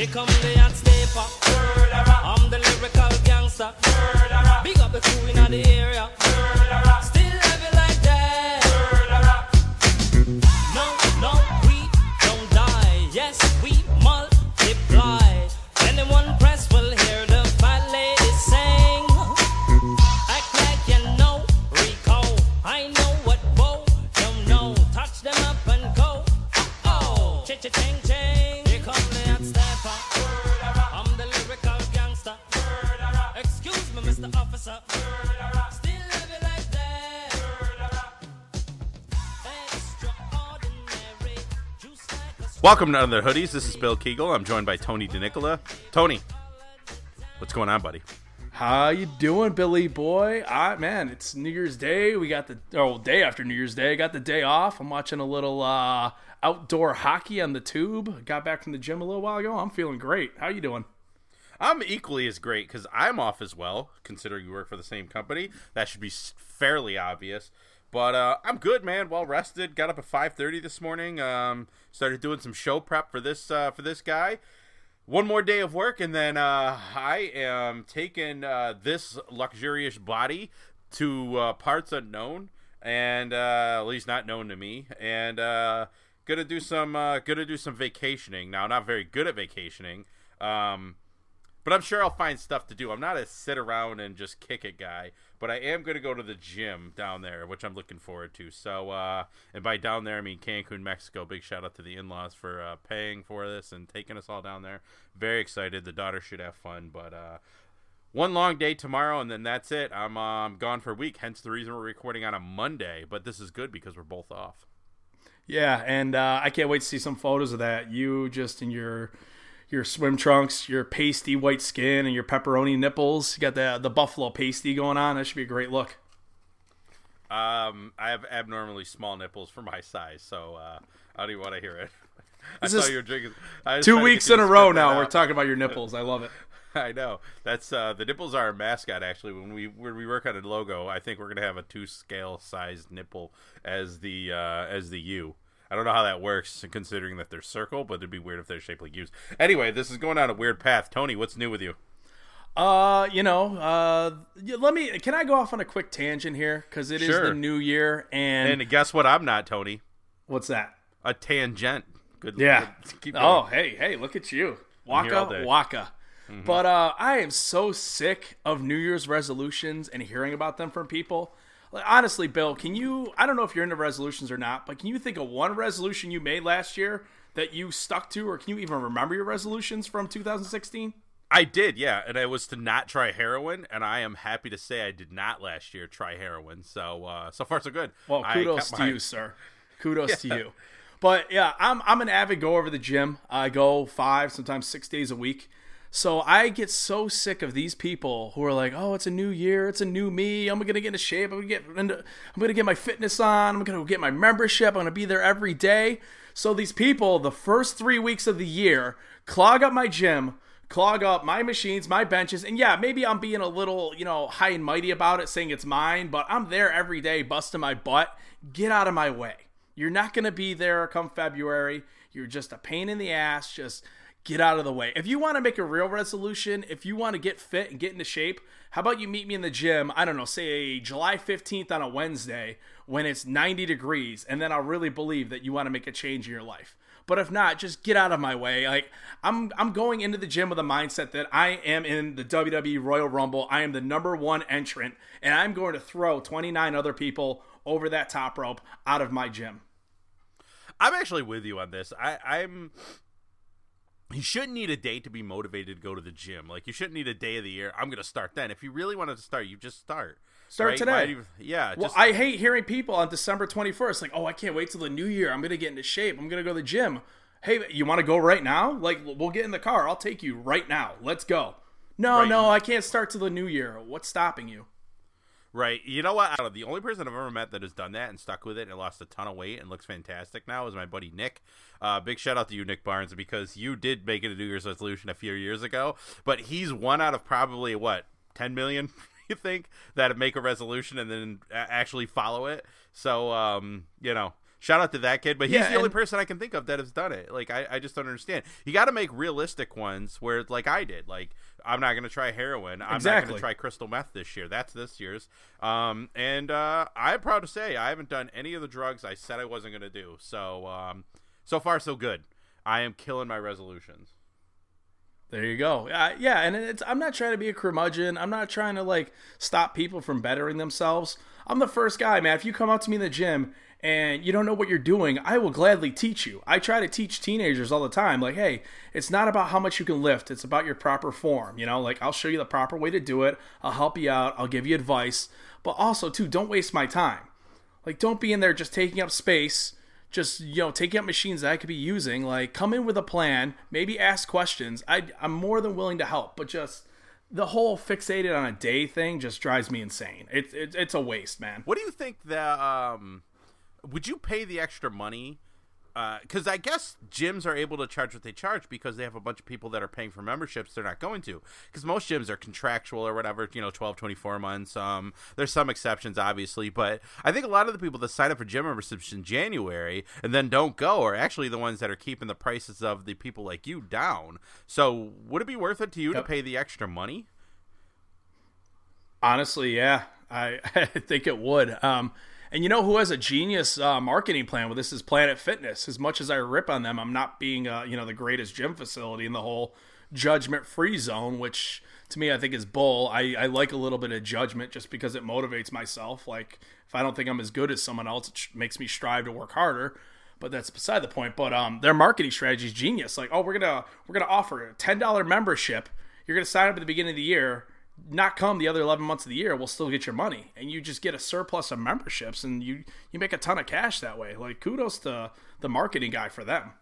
Here come the hot stepper. I'm the lyrical gangster. Big up the crew in the area. Welcome to the Hoodies. This is Bill Kegel. I'm joined by Tony DeNicola. Tony, what's going on, buddy? How you doing, Billy boy? I man, it's New Year's Day. We got the oh day after New Year's Day. Got the day off. I'm watching a little uh, outdoor hockey on the tube. Got back from the gym a little while ago. I'm feeling great. How you doing? I'm equally as great because I'm off as well, considering you work for the same company. That should be fairly obvious. But uh, I'm good, man. Well rested. Got up at 5:30 this morning. Um, started doing some show prep for this uh, for this guy. One more day of work, and then uh, I am taking uh, this luxurious body to uh, parts unknown, and uh, at least not known to me, and uh, gonna do some uh, gonna do some vacationing. Now, not very good at vacationing. Um, but I'm sure I'll find stuff to do. I'm not a sit around and just kick it guy, but I am going to go to the gym down there, which I'm looking forward to. So, uh, and by down there, I mean Cancun, Mexico. Big shout out to the in laws for uh, paying for this and taking us all down there. Very excited. The daughter should have fun, but uh, one long day tomorrow, and then that's it. I'm um, gone for a week, hence the reason we're recording on a Monday. But this is good because we're both off. Yeah, and uh, I can't wait to see some photos of that. You just in your your swim trunks, your pasty white skin, and your pepperoni nipples. You got the the buffalo pasty going on. That should be a great look. Um, I have abnormally small nipples for my size, so uh, I don't even want to hear it. I saw is you were drinking. I Two weeks in a row now. We're talking about your nipples. I love it. I know that's uh, the nipples are our mascot. Actually, when we when we work on a logo, I think we're gonna have a two scale sized nipple as the uh, as the U. I don't know how that works, considering that they're circle, but it'd be weird if they're shaped like U's. Anyway, this is going on a weird path. Tony, what's new with you? Uh, you know, uh, let me. Can I go off on a quick tangent here? Because it is Sure. the new year, and, And guess what? I'm not Tony. what's that? A tangent. Good. Yeah. good- Keep Oh, hey, hey, look at you, waka waka. But uh, I am so sick of New Year's resolutions and hearing about them from people. Honestly, Bill, can you? I don't know if you're into resolutions or not, but can you think of one resolution you made last year that you stuck to, or can you even remember your resolutions from 2016? I did, yeah, and it was to not try heroin, and I am happy to say I did not last year try heroin. So uh, so far so good. Well, kudos to my- you, sir. Kudos to you. But yeah, I'm I'm an avid go over the gym. I go five, sometimes six days a week. So I get so sick of these people who are like, "Oh, it's a new year, it's a new me. I'm gonna get into shape. I'm gonna get into, I'm gonna get my fitness on. I'm gonna get my membership. I'm gonna be there every day." So these people, the first three weeks of the year, clog up my gym, clog up my machines, my benches, and yeah, maybe I'm being a little, you know, high and mighty about it, saying it's mine, but I'm there every day, busting my butt. Get out of my way. You're not to be there come February. You're just a pain in the ass. Just get out of the way. If you want to make a real resolution, if you want to get fit and get into shape, how about you meet me in the gym? I don't know, say July 15th on a Wednesday when it's 90 degrees, and then I'll really believe that you want to make a change in your life. But if not, just get out of my way. Like I'm I'm going into the gym with a mindset that I am in the WWE Royal Rumble. I am the number 1 entrant and I'm going to throw 29 other people over that top rope out of my gym. I'm actually with you on this. I, I'm. You shouldn't need a day to be motivated to go to the gym. Like you shouldn't need a day of the year. I'm going to start then. If you really wanted to start, you just start. Start right? today. You- yeah. Well, just, I hate hearing people on December 21st like, "Oh, I can't wait till the new year. I'm going to get into shape. I'm going to go to the gym." Hey, you want to go right now? Like, we'll get in the car. I'll take you right now. Let's go. No, Right. no, I can't start till the new year. What's stopping you? Right. You know what? I don't know. The only person I've ever met that has done that and stuck with it and lost a ton of weight and looks fantastic now is my buddy Nick. Uh, big shout out to you, Nick Barnes, because you did make it a New Year's resolution a few years ago. But he's one out of probably what ten million. You think that make a resolution and then actually follow it. So, um, you know, shout out to that kid. But he's Yeah, the only person I can think of that has done it. Like, I, I just don't understand. You got to make realistic ones where, like I did, like. I'm not going to try heroin. I'm not going to try crystal meth this year. That's this year's. Um, and uh, I'm proud to say I haven't done any of the drugs I said I wasn't going to do. So, um, so far so good. I am killing my resolutions. There you go. Uh, yeah, and it's I'm not trying to be a curmudgeon. I'm not trying to like stop people from bettering themselves. I'm the first guy, man. If you come up to me in the gym and you don't know what you're doing, I will gladly teach you. I try to teach teenagers all the time like, "Hey, it's not about how much you can lift. It's about your proper form." You know, like I'll show you the proper way to do it. I'll help you out. I'll give you advice. But also, too, don't waste my time. Like, don't be in there just taking up space, just you know, taking up machines that I could be using. Like, come in with a plan, maybe ask questions. I, I'm more than willing to help, but just the whole fixated on a day thing just drives me insane. It's it, it's a waste, man. What do you think that um would you pay the extra money? Because I guess gyms are able to charge what they charge because they have a bunch of people that are paying for memberships they're not going to. Because most gyms are contractual or whatever you know 12 24 months um there's some exceptions obviously but I think a lot of the people that sign up for gym memberships in January and then don't go are actually the ones that are keeping the prices of the people like you down. So would it be worth it to you to pay the extra money? Honestly, yeah, I, I think it would. Um, and you know who has a genius uh, marketing plan with this is Planet Fitness. As much as I rip on them, I'm not being uh, you know the greatest gym facility in the whole judgment free zone, which to me I think is bull. I, I like a little bit of judgment just because it motivates myself. Like if I don't think I'm as good as someone else, it sh- makes me strive to work harder. But that's beside the point. But um, their marketing strategy is genius. Like, oh, we're gonna we're gonna offer a ten dollar membership. You're gonna sign up at the beginning of the year not come the other 11 months of the year we'll still get your money and you just get a surplus of memberships and you you make a ton of cash that way like kudos to the marketing guy for them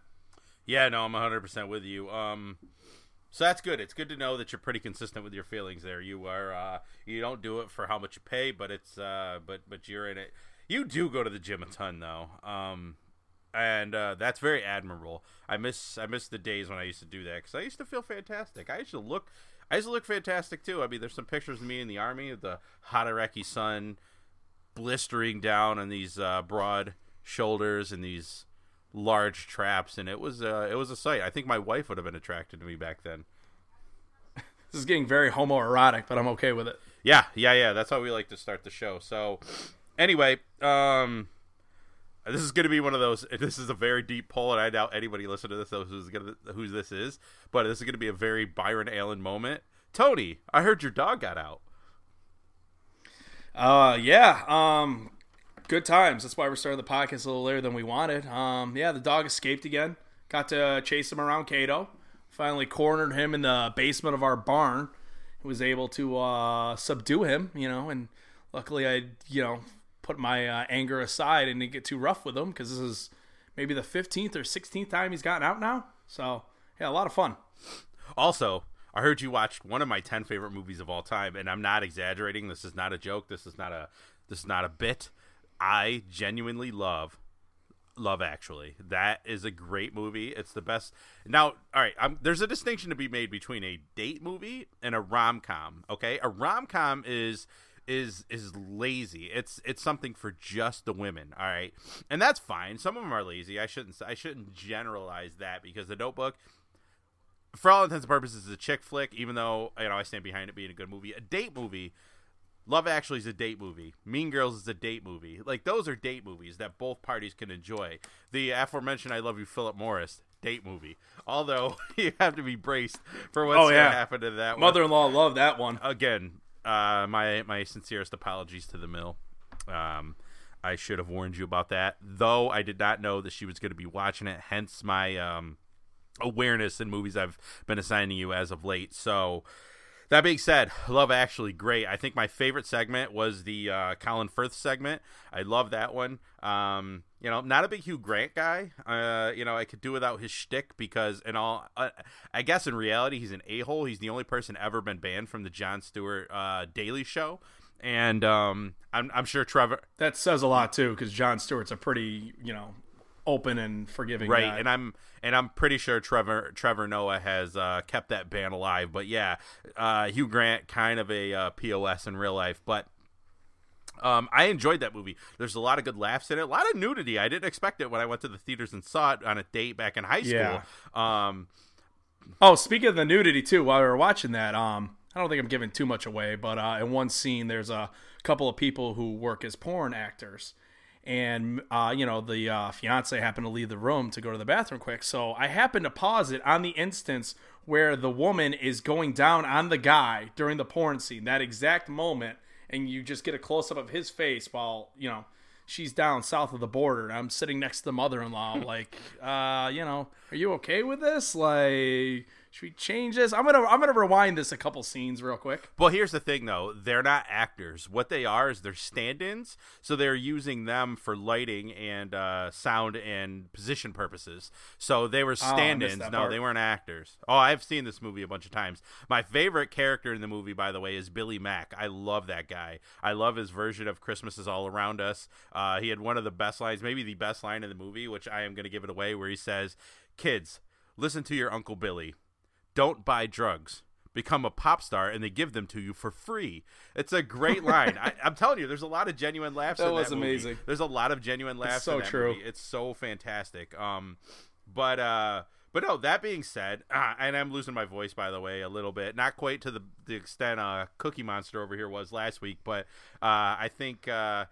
Yeah, no, I'm 100% with you. Um so that's good. It's good to know that you're pretty consistent with your feelings there. You are uh you don't do it for how much you pay, but it's uh but but you're in it. You do go to the gym a ton though. Um and uh, that's very admirable. I miss I miss the days when I used to do that cuz I used to feel fantastic. I used to look I used to look fantastic too. I mean, there's some pictures of me in the army of the hot Iraqi sun blistering down on these uh, broad shoulders and these large traps, and it was uh, it was a sight. I think my wife would have been attracted to me back then. this is getting very homoerotic but i'm okay with it Yeah, yeah, yeah. That's how we like to start the show. So, anyway, um, this is going to be one of those. This is a very deep poll, and I doubt anybody listening to this knows who's gonna who this is. But this is going to be a very Byron Allen moment. Tony, I heard your dog got out. uh yeah um good times that's why we're starting the podcast a little later than we wanted um yeah the dog escaped again got to chase him around cato finally cornered him in the basement of our barn was able to uh subdue him you know and luckily i you know put my uh, anger aside and get too rough with him because this is maybe the 15th or 16th time he's gotten out now so yeah a lot of fun Also, I heard you watched one of my ten favorite movies of all time, and I'm not exaggerating. This is not a joke. This is not a this is not a bit. I genuinely love Love Actually. That is a great movie. It's the best. Now, all right, um, there's a distinction to be made between a date movie and a rom com. Okay, a rom com is is is lazy. It's it's something for just the women. All right, and that's fine. Some of them are lazy. I shouldn't I shouldn't generalize that because the Notebook for all intents and purposes, is a chick flick. Even though you know I stand behind it being a good movie, a date movie. Love Actually is a date movie. Mean Girls is a date movie. Like those are date movies that both parties can enjoy. The aforementioned I Love You, Philip Morris date movie. Although you have to be braced for what's Oh, going to yeah. happen to that one. mother-in-law loved that one Again, uh, my my sincerest apologies to the mill. Um, I should have warned you about that. Though I did not know that she was going to be watching it. Hence my um, awareness in movies I've been assigning you as of late. So that being said, Love Actually great. I think my favorite segment was the uh, Colin Firth segment. I love that one. Um, you know, not a big Hugh Grant guy. Uh, you know, I could do without his shtick because, in all, uh, I guess in reality, he's an a hole. He's the only person ever been banned from the Jon Stewart uh, Daily Show. and um, I'm I'm sure Trevor That says a lot too, because Jon Stewart's a pretty, you know, open and forgiving right, guy. and I'm and I'm pretty sure Trevor Trevor Noah has uh, kept that band alive. But yeah, uh, Hugh Grant kind of a uh, pos in real life, but. Um, I enjoyed that movie. There's a lot of good laughs in it. A lot of nudity. I didn't expect it when I went to the theaters and saw it on a date back in high school. Yeah. Um, Oh, speaking of the nudity too, while we were watching that, um, I don't think I'm giving too much away, but uh, in one scene, there's a couple of people who work as porn actors, and uh, you know the uh, fiance happened to leave the room to go to the bathroom quick, so I happened to pause it on the instance where the woman is going down on the guy during the porn scene, that exact moment, and you just get a close up of his face while you know she's down south of the border. And I'm sitting next to the mother-in-law, like, uh, you know, are you okay with this? Like, should we change this? I'm gonna I'm gonna rewind this a couple scenes real quick. Well, here's the thing, though. They're not actors. What they are is they're stand-ins. So they're using them for lighting and uh, sound and position purposes. So they were stand-ins. that no, they weren't actors. Oh, I've seen this movie a bunch of times. My favorite character in the movie, by the way, is Billy Mack. I love that guy. I love his version of "Christmas is all around us." Uh, he had one of the best lines, maybe the best line in the movie, which I am going to give it away, where he says, "Kids, listen to your Uncle Billy." Don't buy drugs become a pop star and they give them to you for free it's a great line I, i'm telling you there's a lot of genuine laughs That in was that movie. amazing. there's a lot of genuine laughs so in that true. movie. it's so fantastic um but uh but no that being said uh, and i'm losing my voice by the way a little bit not quite to the, the extent uh cookie monster over here was last week but uh i think uh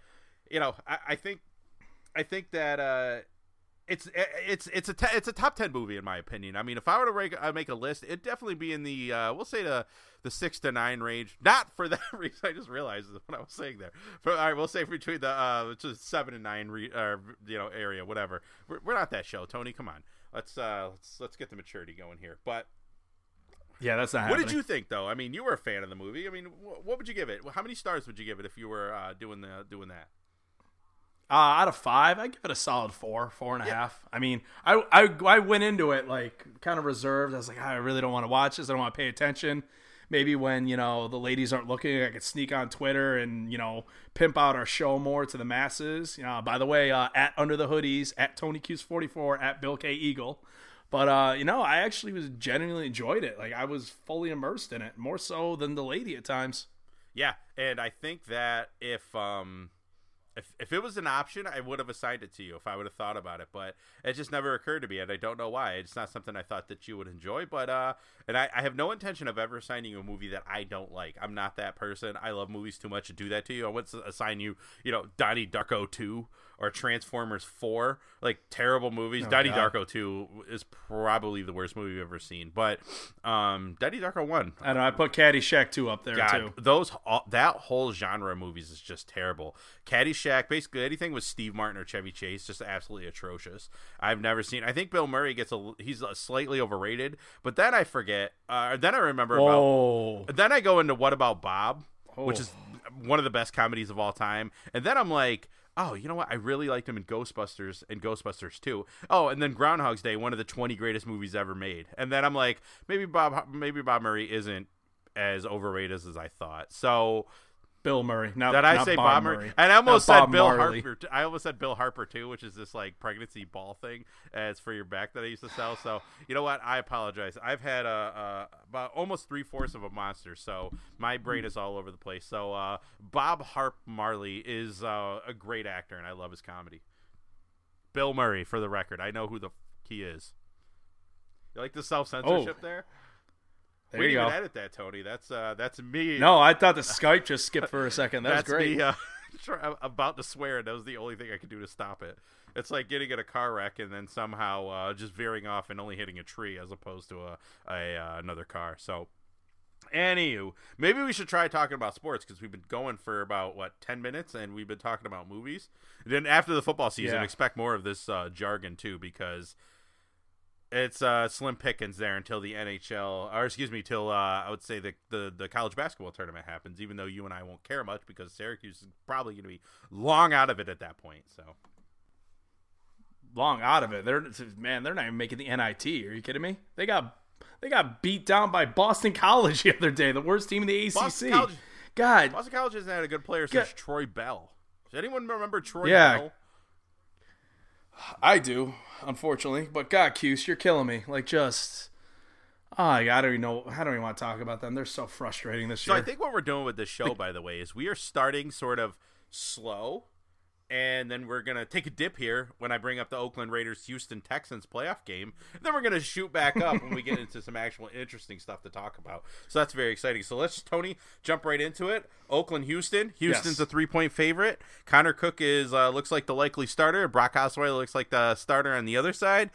you know i, I think i think that uh it's it's it's a te- it's a top ten movie in my opinion. I mean, if I were to rank, uh, make a list, it'd definitely be in the uh, we'll say the the six to nine range. Not for that reason. I just realized what I was saying there. For, all right, we'll say between the uh, just seven and nine, re- uh, you know, area, whatever. We're, we're not that show, Tony. Come on, let's uh, let's let's get the maturity going here. But Yeah, that's not. what did you think, though? I mean, you were a fan of the movie. I mean, wh- what would you give it? How many stars would you give it if you were uh, doing the doing that? Uh, out of five, I give it a solid four, four and a half. I mean, I, I I went into it like kind of reserved. I was like, "Ah, I really don't want to watch this. I don't want to pay attention. Maybe when you know the ladies aren't looking, I could sneak on Twitter and you know pimp out our show more to the masses. You know, by the way, uh, at Under the Hoodies, at Tony Q's forty four, at Bill K Eagle. But uh, you know, I actually was genuinely enjoyed it. Like I was fully immersed in it, more so than the lady at times. Yeah, and I think that if um if if it was an option, I would have assigned it to you if I would have thought about it. But it just never occurred to me, and I don't know why. It's not something I thought that you would enjoy. But uh, and I, I have no intention of ever assigning you a movie that I don't like. I'm not that person. I love movies too much to do that to you. I wouldn't assign you, you know, Donnie Darko two or Transformers four, like terrible movies. Daddy God. Darko two is probably the worst movie I've ever seen. But um, Donnie Darko one, I don't know. I put Caddyshack two up there God, too. those all, that whole genre of movies is just terrible. Caddyshack, basically anything with Steve Martin or Chevy Chase, just absolutely atrocious. I've never seen. I think Bill Murray gets a he's uh, slightly overrated, but then I forget. Uh, then I remember about. Oh, Then I go into What About Bob, which Oh. is one of the best comedies of all time, and then I'm like. Oh, you know what? I really liked him in Ghostbusters and Ghostbusters 2. Oh, and then Groundhog's Day, one of the 20 greatest movies ever made. And then I'm like, maybe Bob maybe Bob Murray isn't as overrated as, as I thought. So Bill Murray. Not, did I not say Bob, Bob Murray? Murray. And I almost said Bob Bill Marley. Harper. I almost said Bill Harper too, which is this like pregnancy ball thing. Uh, it's for your back that I used to sell. So you know what? I apologize. I've had a, a about almost three fourths of a monster, so my brain is all over the place. So uh, Bob Harp Marley is uh, a great actor, and I love his comedy. Bill Murray, for the record, I know who the f- he is. You like the self censorship Oh. there? There we you didn't go. even edit that, Tony. That's uh, that's me. No, I thought the Skype just skipped for a second. That was That's great. me uh, about to swear, and that was the only thing I could do to stop it. It's like getting in a car wreck and then somehow uh, just veering off and only hitting a tree as opposed to a, a uh, another car. So, anywho, maybe we should try talking about sports because we've been going for about what ten minutes, and we've been talking about movies. And then after the football season, Yeah. expect more of this uh, jargon too because it's uh, slim pickings there until the NHL, or excuse me, till uh, I would say the, the the college basketball tournament happens. Even though you and I won't care much because Syracuse is probably going to be long out of it at that point. So Long out of it. They're man. They're not even making the NIT. Are you kidding me? They got they got beat down by Boston College the other day, the worst team in the ACC. Boston College- God, Boston College hasn't had a good player since God. Troy Bell. Does anyone remember Troy Yeah. Bell? I do, unfortunately. But God, Cuse, you're killing me. Like just, oh, I don't even know. I don't even want to talk about them. They're so frustrating this So year. So I think what we're doing with this show, by the way, is we are starting sort of slow, and then we're gonna take a dip here when I bring up the Oakland Raiders Houston Texans playoff game. And then we're gonna shoot back up when we get into some actual interesting stuff to talk about. So that's very exciting. So let's Tony jump right into it. Oakland Houston. Houston's Yes. a three point favorite. Connor Cook is uh, looks like the likely starter. Brock Osweiler looks like the starter on the other side.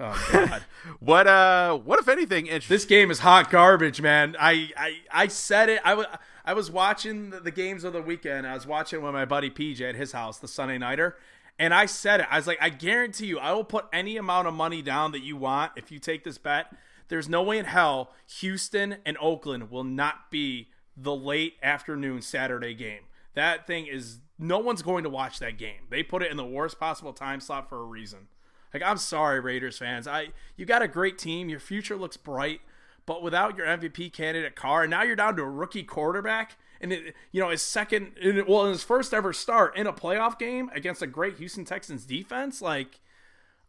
oh God, What uh what if anything interesting? this game is hot garbage, man. I I, I said it. I was I was watching the, the games of the weekend. I was watching with my buddy PJ at his house, the Sunday nighter. And I said it. I was like, I guarantee you, I will put any amount of money down that you want if you take this bet. There's no way in hell Houston and Oakland will not be the late afternoon Saturday game. That thing is no one's going to watch that game. They put it in the worst possible time slot for a reason. Like I'm sorry, Raiders fans. I you got a great team. Your future looks bright, but without your MVP candidate Carr, and now you're down to a rookie quarterback, and it, you know his second, well, his first ever start in a playoff game against a great Houston Texans defense. Like,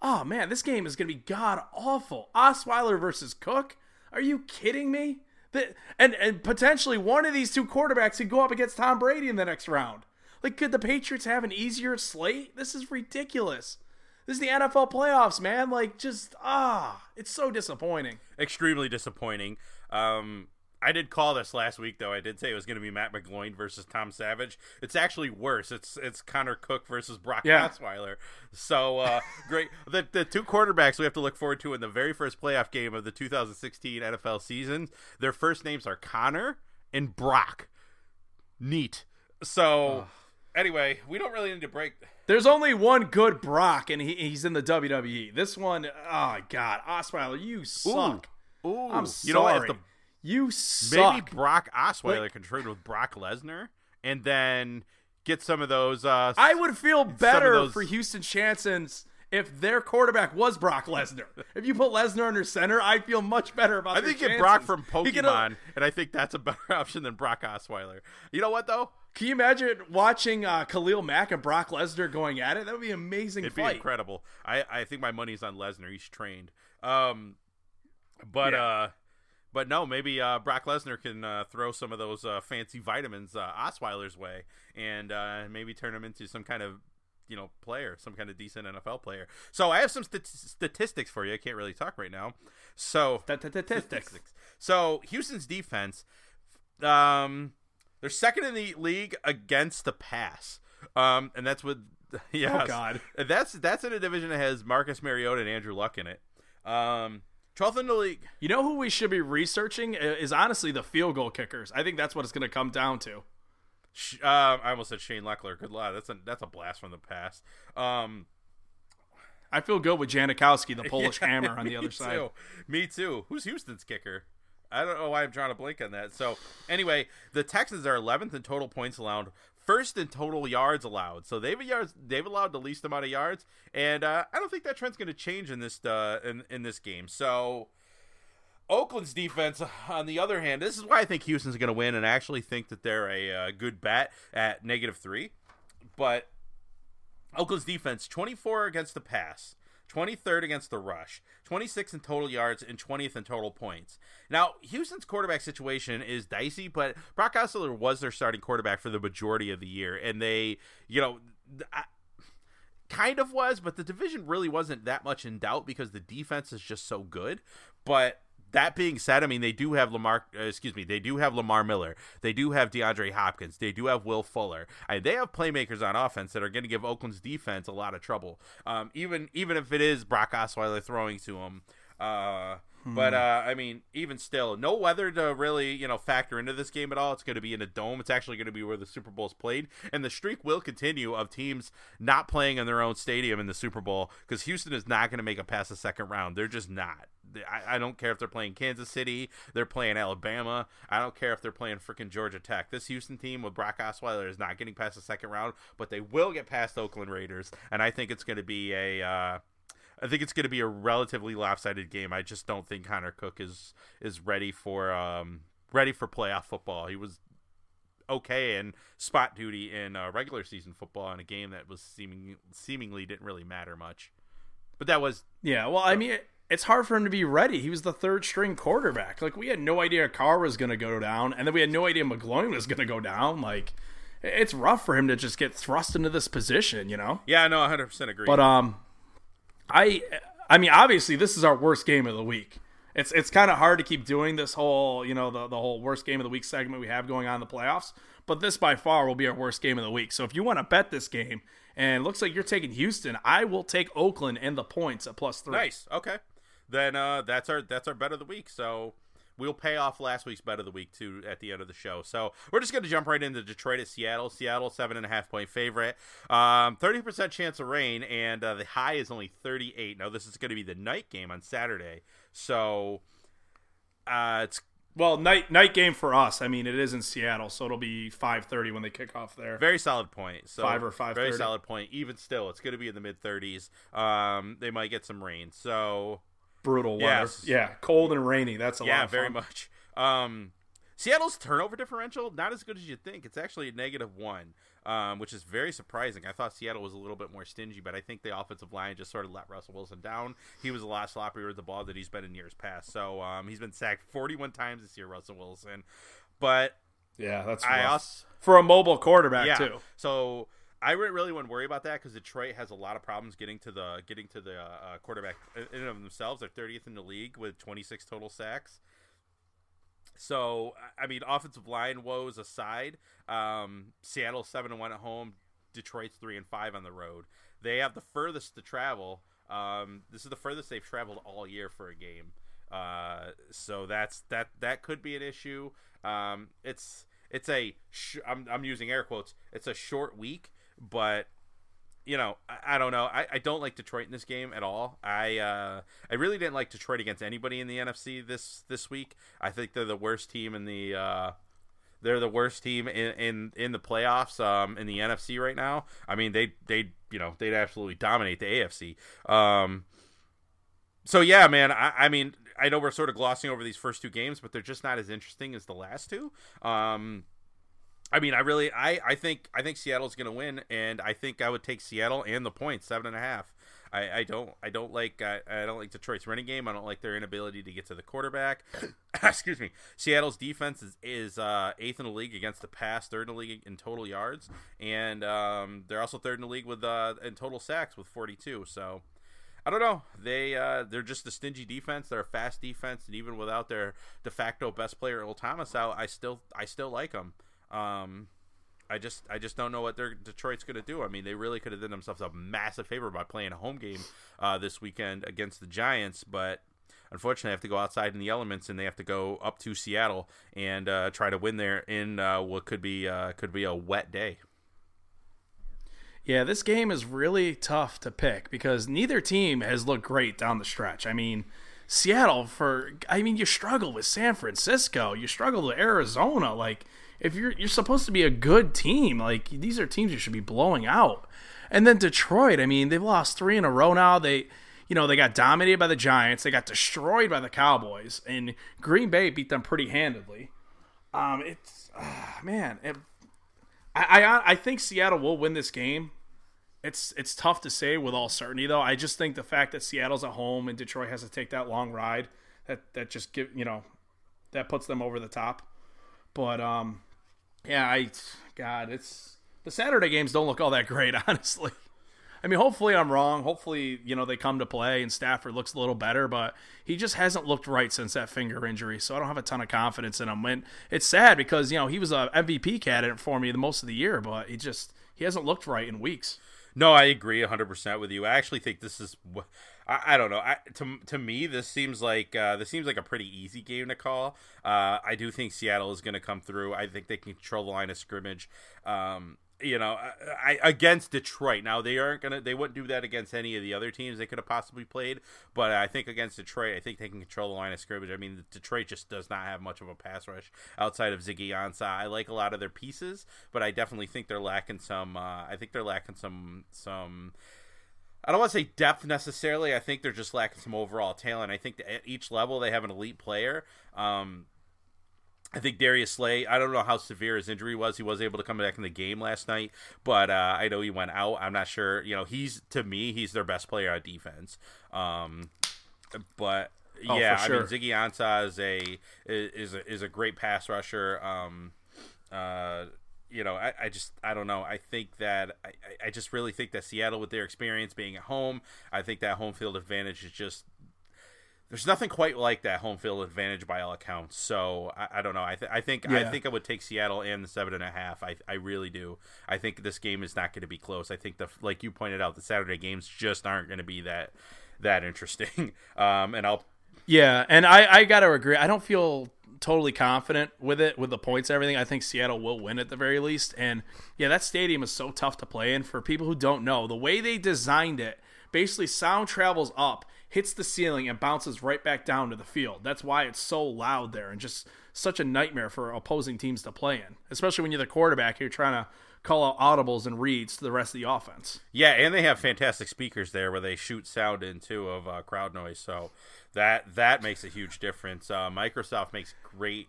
oh man, this game is gonna be god awful. Osweiler versus Cook. Are you kidding me? The, and and potentially one of these two quarterbacks could go up against Tom Brady in the next round. Like, could the Patriots have an easier slate? This is ridiculous. This is the NFL playoffs, man. Like, just ah, it's so disappointing. extremely disappointing. Um, I did call this last week, though. I did say it was going to be Matt McGloin versus Tom Savage. It's actually worse. It's it's Connor Cook versus Brock Yeah. Osweiler. So uh, great. The the two quarterbacks we have to look forward to in the very first playoff game of the 2016 NFL season. Their first names are Connor and Brock. Neat. So anyway, we don't really need to break. There's only one good Brock, and he, he's in the WWE. This one, oh god, Osweiler, you suck. Ooh, I'm you know what? Sorry. the You Maybe. Brock Osweiler Like- can trade with Brock Lesnar and then get some of those. Uh, I would feel better those- for Houston Texans if their quarterback was Brock Lesnar. If you put Lesnar under center, I feel much better about. I think get Brock from could, Pokemon, and I think that's a better option than Brock Osweiler. You know what though? Can you imagine watching uh, Khalil Mack and Brock Lesnar going at it? That would be an amazing It'd be incredible. I, I think my money's on Lesnar. He's trained. Um, but Yeah. uh, but no, maybe uh, Brock Lesnar can uh, throw some of those uh, fancy vitamins uh, Osweiler's way, and uh, maybe turn him into some kind of you know player, some kind of decent NFL player. So I have some stat- statistics for you. I can't really talk right now. So Statistics. So Houston's defense, um, they're second in the league against the pass, um, and that's with yes, Oh, God. that's that's in a division that has Marcus Mariota and Andrew Luck in it. Um, 12th in the league. You know who we should be researching is honestly the field goal kickers. I think that's what it's going to come down to. Uh, I almost said Shane Lechler. Good luck. That's a that's a blast from the past. Um, I feel good with Janikowski, the Polish Yeah, hammer on the other side. Me too. Who's Houston's kicker? I don't know why I'm trying to blink on that. So anyway, the Texans are 11th in total points allowed, first in total yards allowed. So they've yards they've allowed the least amount of yards, and uh, I don't think that trend's going to change in this uh, in in this game. So. Oakland's defense, on the other hand, this is why I think Houston's going to win, and I actually think that they're a uh, good bet at negative three. But Oakland's defense 24 against the pass, 23rd against the rush, 26 in total yards, and 20th in total points. Now, Houston's quarterback situation is dicey, but Brock Osweiler was their starting quarterback for the majority of the year, and they, you know, I, kind of was, but the division really wasn't that much in doubt because the defense is just so good. But that being said, I mean they do have Lamar. Uh, excuse me, they do have Lamar Miller. They do have DeAndre Hopkins. They do have Will Fuller. I they have playmakers on offense that are going to give Oakland's defense a lot of trouble. Um, even even if it is Brock Osweiler throwing to him. Uh, But uh, I mean, even still, no weather to really you know factor into this game at all. It's going to be in a dome. It's actually going to be where the Super Bowl is played, and the streak will continue of teams not playing in their own stadium in the Super Bowl because Houston is not going to make it past the second round. They're just not. I, I don't care if they're playing Kansas City, they're playing Alabama. I don't care if they're playing freaking Georgia Tech. This Houston team with Brock Osweiler is not getting past the second round, but they will get past Oakland Raiders, and I think it's going to be a. Uh, I think it's going to be a relatively lopsided game. I just don't think Connor Cook is is ready for um ready for playoff football. He was okay in spot duty in uh, regular season football in a game that was seeming seemingly didn't really matter much. But that was Yeah, well, I mean, it, it's hard for him to be ready. He was the third string quarterback. Like we had no idea Carr was going to go down, and then we had no idea McGloin was going to go down. Like it's rough for him to just get thrust into this position, you know. yeah, no, 100 percent agree. But um, I I mean, obviously, this is our worst game of the week. It's it's kind of hard to keep doing this whole you know the the whole worst game of the week segment we have going on in the playoffs. But this by far will be our worst game of the week. So if you want to bet this game, and looks like you're taking Houston, I will take Oakland and the points at plus three. nice, okay, then uh, that's our that's our bet of the week. So. We'll pay off last week's bet of the week too at the end of the show. So we're just going to jump right into Detroit at Seattle. Seattle seven and a half point favorite, um, thirty percent chance of rain, and uh, the high is only thirty eight. Now this is going to be the night game on Saturday, so uh, it's Well, night night game for us. I mean, it is in Seattle, so it'll be five thirty when they kick off there. Very solid point. So Five or five. Very solid point. Even still, it's going to be in the mid 30s. Um, they might get some rain. So Brutal weather. Yes. Yeah, cold and rainy. That's a lot. yeah, very much. Um, Seattle's turnover differential not as good as you think. It's actually a negative one, um, which is very surprising. I thought Seattle was a little bit more stingy, but I think the offensive line just sort of let Russell Wilson down. He was a lot sloppier with the ball than he's been in years past. So um, he's been sacked 41 times this year, Russell Wilson. But Yeah, that's I rough. also for a mobile quarterback yeah. too. So I re- really wouldn't worry about that because Detroit has a lot of problems getting to the getting to the uh, uh, quarterback in and of themselves. They're 30th in the league with 26 total sacks. So I- I mean, offensive line woes aside, um, Seattle seven and one at home, Detroit's three and five on the road. They have the furthest to travel. Um, this is the furthest they've traveled all year for a game. Uh, so that's that that could be an issue. Um, it's it's a sh- I'm I'm using air quotes. It's a short week, but you know I, I don't know. I, I don't like Detroit in this game at all. I uh, I really didn't like Detroit against anybody in the NFC this this week. I think they're the worst team in the. Uh, they're the worst team in, in, in the playoffs um, in the NFC right now. I mean, they they you know they'd absolutely dominate the AFC. Um, so yeah, man. I, I mean, I know we're sort of glossing over these first two games, but they're just not as interesting as the last two. Um, I mean, I really, I, I think, I think Seattle's going to win, and I think I would take Seattle and the points, seven and a half. I, I don't, I don't like, I, I don't like Detroit's running game. I don't like their inability to get to the quarterback. Excuse me. Seattle's defense is, is uh, eighth in the league against the pass, third in the league in total yards, and um, they're also third in the league with uh, in total sacks with 42. So. I don't know. They uh, they're just a stingy defense. They're a fast defense, and even without their de facto best player, Earl Thomas, out, I still I still like them. Um, I just I just don't know what their Detroit's going to do. I mean, they really could have done themselves a massive favor by playing a home game uh, this weekend against the Giants, but unfortunately, they have to go outside in the elements, and they have to go up to Seattle and uh, try to win there in uh, what could be uh, could be a wet day. Yeah, this game is really tough to pick because neither team has looked great down the stretch. I mean, Seattle for I mean, you struggle with San Francisco, you struggle with Arizona. Like if you're you're supposed to be a good team, like these are teams you should be blowing out. And then Detroit, I mean, they've lost 3 in a row now. They you know, they got dominated by the Giants, they got destroyed by the Cowboys, and Green Bay beat them pretty handedly. Um it's ah, man, it, I, I I think Seattle will win this game. It's it's tough to say with all certainty though. I just think the fact that Seattle's at home and Detroit has to take that long ride that that just give you know that puts them over the top. But um yeah, I God, it's the Saturday games don't look all that great, honestly. I mean, hopefully I'm wrong. Hopefully, you know, they come to play and Stafford looks a little better, but he just hasn't looked right since that finger injury. So I don't have a ton of confidence in him. And it's sad because, you know, he was a MVP candidate for me the most of the year, but he just he hasn't looked right in weeks. No, I agree 100% with you. I actually think this is I, I don't know. I, to to me this seems like uh, this seems like a pretty easy game to call. Uh, I do think Seattle is going to come through. I think they can control the line of scrimmage. Um, you know, I, I, against Detroit. Now they aren't gonna, they wouldn't do that against any of the other teams they could have possibly played. But I think against Detroit, I think they can control the line of scrimmage. I mean, Detroit just does not have much of a pass rush outside of Ziggy Ansah. I like a lot of their pieces, but I definitely think they're lacking some. Uh, I think they're lacking some some. I don't want to say depth necessarily. I think they're just lacking some overall talent. I think at each level they have an elite player. Um, I think Darius Slay. I don't know how severe his injury was. He was able to come back in the game last night, but uh, I know he went out. I'm not sure. You know, he's to me, he's their best player on defense. Um, but Oh, yeah, for I mean, Ziggy Ansah is a is a, is a great pass rusher. Um, uh, you know, I, I just I don't know. I think that I, I- just really think that Seattle, with their experience being at home, I think that home field advantage is just there's nothing quite like that home field advantage by all accounts. So I, I don't know. I, th- I think I think I would take Seattle and the seven and a half. I, I really do. I think this game is not going to be close. I think the like you pointed out, the Saturday games just aren't going to be that that interesting. Um, and I'll Yeah, and I, I got to agree. I don't feel totally confident with it, with the points and everything. I think Seattle will win at the very least. And yeah, that stadium is so tough to play in. For people who don't know, the way they designed it, basically sound travels up, hits the ceiling, and bounces right back down to the field. That's why it's so loud there and just such a nightmare for opposing teams to play in, especially when you're the quarterback. You're trying to call out audibles and reads to the rest of the offense. Yeah, and they have fantastic speakers there where they shoot sound into of uh, crowd noise. So that that makes a huge difference. Uh, Microsoft makes great,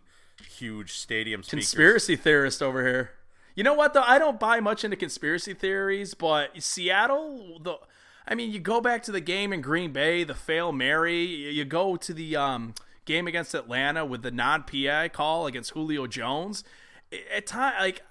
huge stadium speakers. conspiracy theorist over here. You know what though? I don't buy much into conspiracy theories, but Seattle, the I mean, you go back to the game in Green Bay, the fail Mary. You go to the um, game against Atlanta with the non-PI call against Julio Jones. At time, like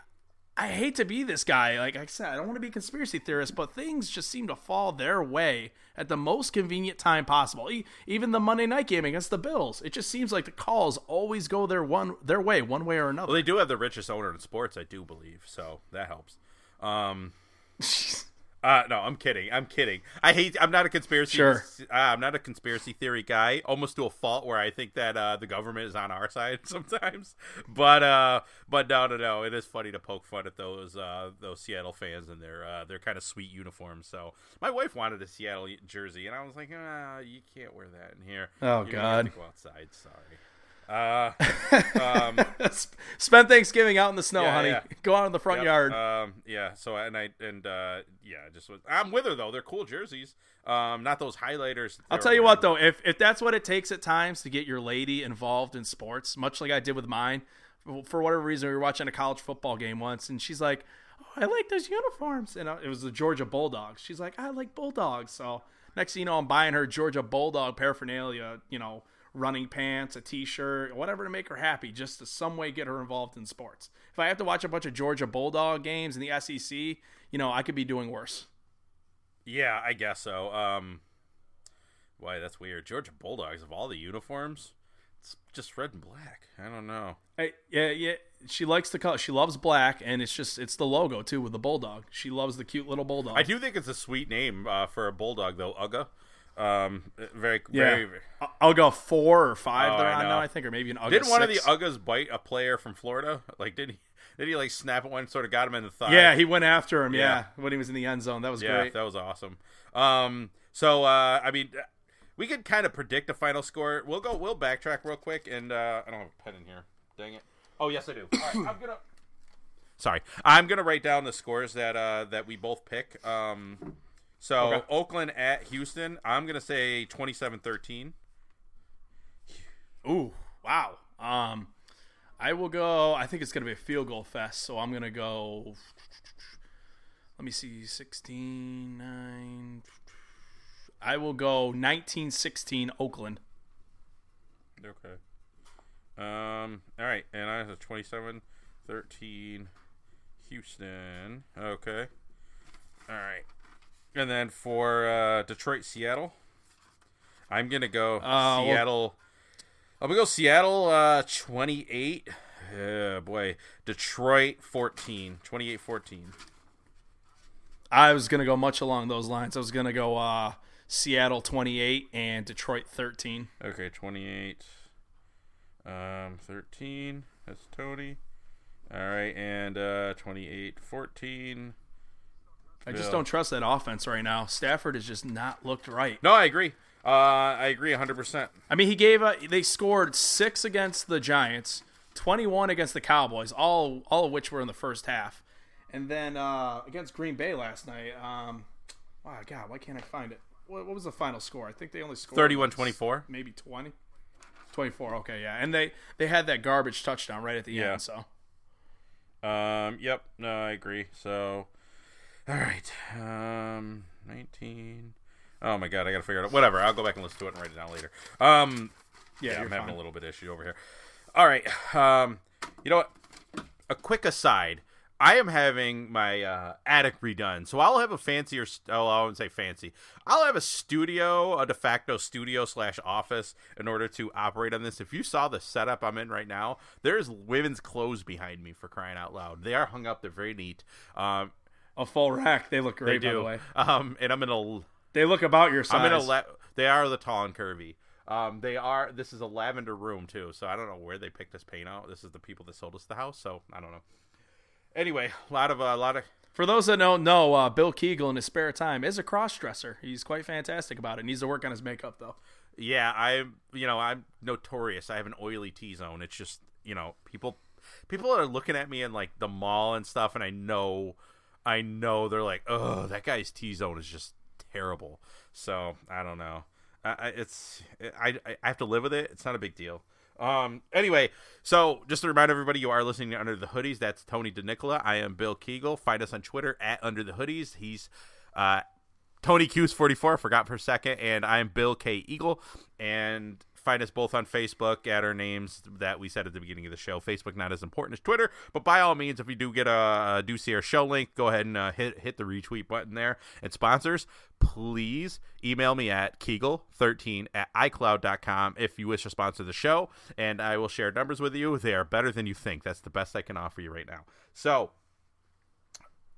I hate to be this guy. Like I said, I don't want to be a conspiracy theorist, but things just seem to fall their way at the most convenient time possible. E- Even the Monday night game against the Bills, it just seems like the calls always go their one their way, one way or another. Well, they do have the richest owner in sports, I do believe, so that helps. Um, uh, no, I'm kidding. I'm kidding. I hate. I'm not a conspiracy. Sure. Uh, I'm not a conspiracy theory guy. Almost to a fault where I think that uh, the government is on our side sometimes. But uh, but no, no, no. It is funny to poke fun at those uh, those Seattle fans and their uh, their kind of sweet uniforms. So my wife wanted a Seattle jersey, and I was like, ah, you can't wear that in here. Oh, have God. to go outside. Sorry. Uh, um, Spend Thanksgiving out in the snow, Yeah, honey. yeah. Go out in the front Yep, yard. Um, yeah. So and I and uh, yeah, just was, I'm with her though. They're cool jerseys. Um, not those highlighters. I'll tell you what, though, if if that's what it takes at times to get your lady involved in sports, much like I did with mine, for whatever reason, we were watching a college football game once, and she's like, "Oh, I like those uniforms," and it was the Georgia Bulldogs. She's like, "I like Bulldogs," so next thing you know, I'm buying her Georgia Bulldog paraphernalia, you know, running pants, a T-shirt, whatever to make her happy, just to some way get her involved in sports. If I have to watch a bunch of Georgia Bulldog games in the SEC, you know, I could be doing worse. Yeah, I guess so. Um, why that's weird. Georgia Bulldogs of all the uniforms, it's just red and black. I don't know. Hey, yeah, yeah. She likes the color. She loves black, and it's just it's the logo too with the bulldog. She loves the cute little bulldog. I do think it's a sweet name uh, for a bulldog though. Uga. Um, very, Yeah, very. Go four or five. Oh, they're I on know. now, I think, or maybe an. Uga Didn't one of the. Ugas bite a player from Florida? Like, did he? Did he like snap at one? Sort of got him in the thigh. Yeah, he went after him. Yeah. Yeah. when he was in the end zone, that was Yeah, great. that was awesome. Um, so uh, I mean, we could kind of predict a final score. We'll go. We'll backtrack real quick, and uh, I don't have a pen in here. Dang it. Oh yes, I do. All right, I'm gonna. Sorry, I'm gonna write down the scores that uh, that we both pick. Um, so Okay. Oakland at Houston. I'm gonna say 27-13. Ooh, wow. Um, I will go. I think it's gonna be a field goal fest. So I'm gonna go. Let me see, 16, 9. I will go 19-16 Oakland. Okay. Um. All right, and I have a 27-13 Houston. Okay. All right. And then for uh, Detroit, Seattle, I'm gonna go well- Seattle. I'm gonna go Seattle uh, 28. Uh, boy, Detroit 14. 28-14. I was gonna go much along those lines. I was gonna go uh, Seattle 28 and Detroit 13. Okay, 28. Um, 13. That's Tony. All right, and uh, 28 14. I just Bill. don't trust that offense right now. Stafford has just not looked right. No, I agree. Uh, I agree 100%. I mean, he gave a, they scored six against the Giants, 21 against the Cowboys, all all of which were in the first half, and then uh, against Green Bay last night. Um, wow, God, why can't I find it? What, what was the final score? I think they only scored 31 24. maybe 20. 24. Okay, yeah, and they they had that garbage touchdown right at the Yeah. end. So Um, yep, no, I agree. So, all right, um, nineteen. Oh my god, I gotta figure it out. Whatever, I'll go back and listen to it and write it down later. Um, yeah, yeah, I'm having fine. a little bit issue over here. All right, um, you know what? A quick aside. I am having my uh, attic redone, so I'll have a fancier. st- Oh, I wouldn't say fancy. I'll have a studio, a de facto studio slash office, in order to operate on this. If you saw the setup I'm in right now, there's women's clothes behind me for crying out loud. They are hung up. They're very neat. Um, a full rack. They look they great, by do. the way. Um, and I'm in a They look about your size. I'm in a la- they are the tall and curvy. Um, they are. This is a lavender room too, so I don't know where they picked this paint out. This is the people that sold us the house, so I don't know. Anyway, a lot of a lot of For those that don't know, uh, Bill Kegel in his spare time is a cross dresser. He's quite fantastic about it. Needs to work on his makeup though. yeah. I'm you know I'm notorious. I have an oily T zone. It's just you know people people are looking at me in like the mall and stuff, and I know I know they're like, oh, that guy's T zone is just terrible. So I don't know. I, it's I I have to live with it. It's not a big deal. Um. Anyway, so just to remind everybody, you are listening to Under the Hoodies. That's Tony DeNicola. I am Bill Kegel. Find us on Twitter at Under the Hoodies. He's uh Tony Q's forty four. Forgot for a second, and I'm Bill K Eagle. And find us both on Facebook at our names that we said at the beginning of the show. Facebook not as important as Twitter, but by all means, if you do get a, do see our show link, go ahead and uh, hit hit the retweet button there. And sponsors, please email me at Kegel13 at iCloud.com if you wish to sponsor the show, and I will share numbers with you. They are better than you think. That's the best I can offer you right now. So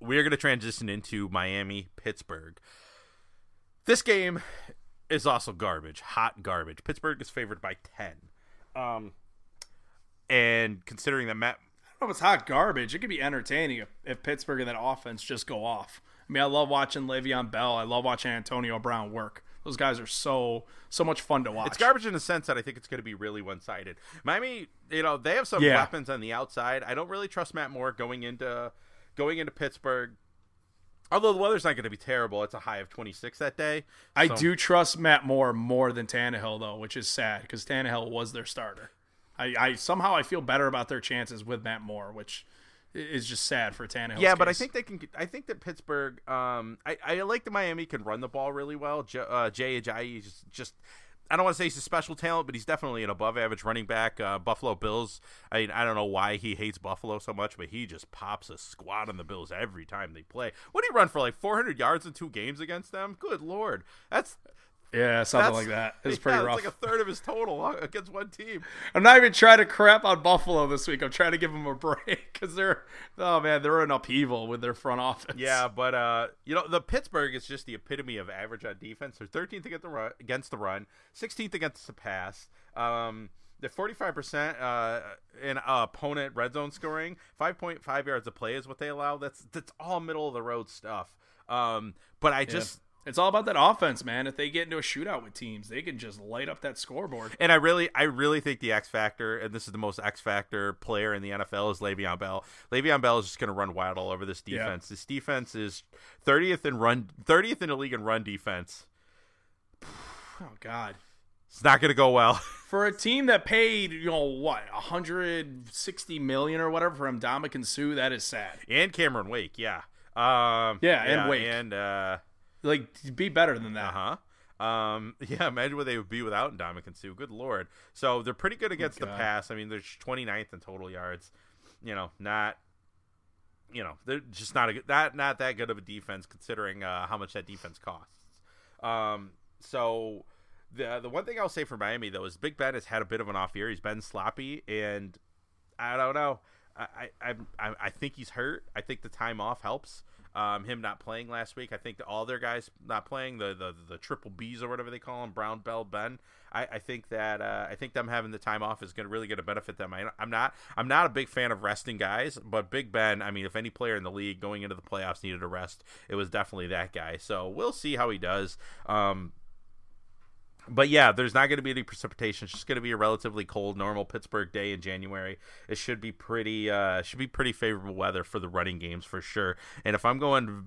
we're going to transition into Miami Pittsburgh. This game is also garbage, hot garbage. Pittsburgh is favored by 10. Um and considering that Matt I don't know if it's hot garbage. It could be entertaining if, if Pittsburgh and that offense just go off. I mean, I love watching Le'Veon Bell. I love watching Antonio Brown work. Those guys are so so much fun to watch. It's garbage in the sense that I think it's going to be really one sided. Miami, you know, they have some Yeah. weapons on the outside. I don't really trust Matt Moore going into going into Pittsburgh. Although the weather's not going to be terrible, it's a high of 26 that day. I do trust Matt Moore more than Tannehill though, which is sad because Tannehill was their starter. I, I somehow I feel better about their chances with Matt Moore, which is just sad for Tannehill. Yeah, but I think they can. I think that Pittsburgh. Um, I, I like that Miami can run the ball really well. J, uh, Jay Ajayi is just. I don't want to say he's a special talent, but he's definitely an above average running back. Uh, Buffalo Bills. I mean, I don't know why he hates Buffalo so much, but he just pops a squat on the Bills every time they play. What did he run for like 400 yards in two games against them? Good lord, that's yeah, something that's like that. It's yeah, pretty it's rough. like a third of his total against one team. I'm not even trying to crap on Buffalo this week. I'm trying to give them a break because they're oh man, they're in upheaval with their front office. Yeah, but uh, you know, the Pittsburgh is just the epitome of average on defense. They're 13th against the run, against the run, 16th against the pass. Um, they're 45% uh, in uh, opponent red zone scoring. 5.5 yards a play is what they allow. That's that's all middle of the road stuff. Um, but I just It's all about that offense, man. If they get into a shootout with teams, they can just light up that scoreboard. and I really, I really think the X factor, and this is the most X factor player in the NFL, is Le'Veon Bell. Le'Veon Bell is just going to run wild all over this Yeah. defense. This defense is 30th in run, 30th in the league in run defense. Oh God. It's not going to go well. For a team that paid, you know what, 160 million or whatever for Ndamukong Suh, that is sad. and Cameron Wake, yeah. Um, Yeah, and Wake. and uh Like, be better than that. huh. Um, yeah, imagine what they would be without Ndamukong Suh. Good lord. So they're pretty good against the pass. I mean, they're 29th in total yards. You know, not. You know, they're just not a good, not not that good of a defense considering uh, how much that defense costs. Um, so the the one thing I'll say for Miami though is Big Ben has had a bit of an off year. He's been sloppy, and I don't know. I I I, I think he's hurt. I think the time off helps. Um, him not playing last week. I think all their guys not playing the the, the triple Bs or whatever they call them, Brown, Bell, Ben. I, I think that uh, I think them having the time off is going to really going to benefit them. I, I'm not I'm not a big fan of resting guys, but Big Ben. I mean, if any player in the league going into the playoffs needed a rest, it was definitely that guy. So we'll see how he does. Um, but yeah, there's not going to be any precipitation. It's just going to be a relatively cold, normal Pittsburgh day in January. It should be pretty, uh, should be pretty favorable weather for the running games for sure. And if I'm going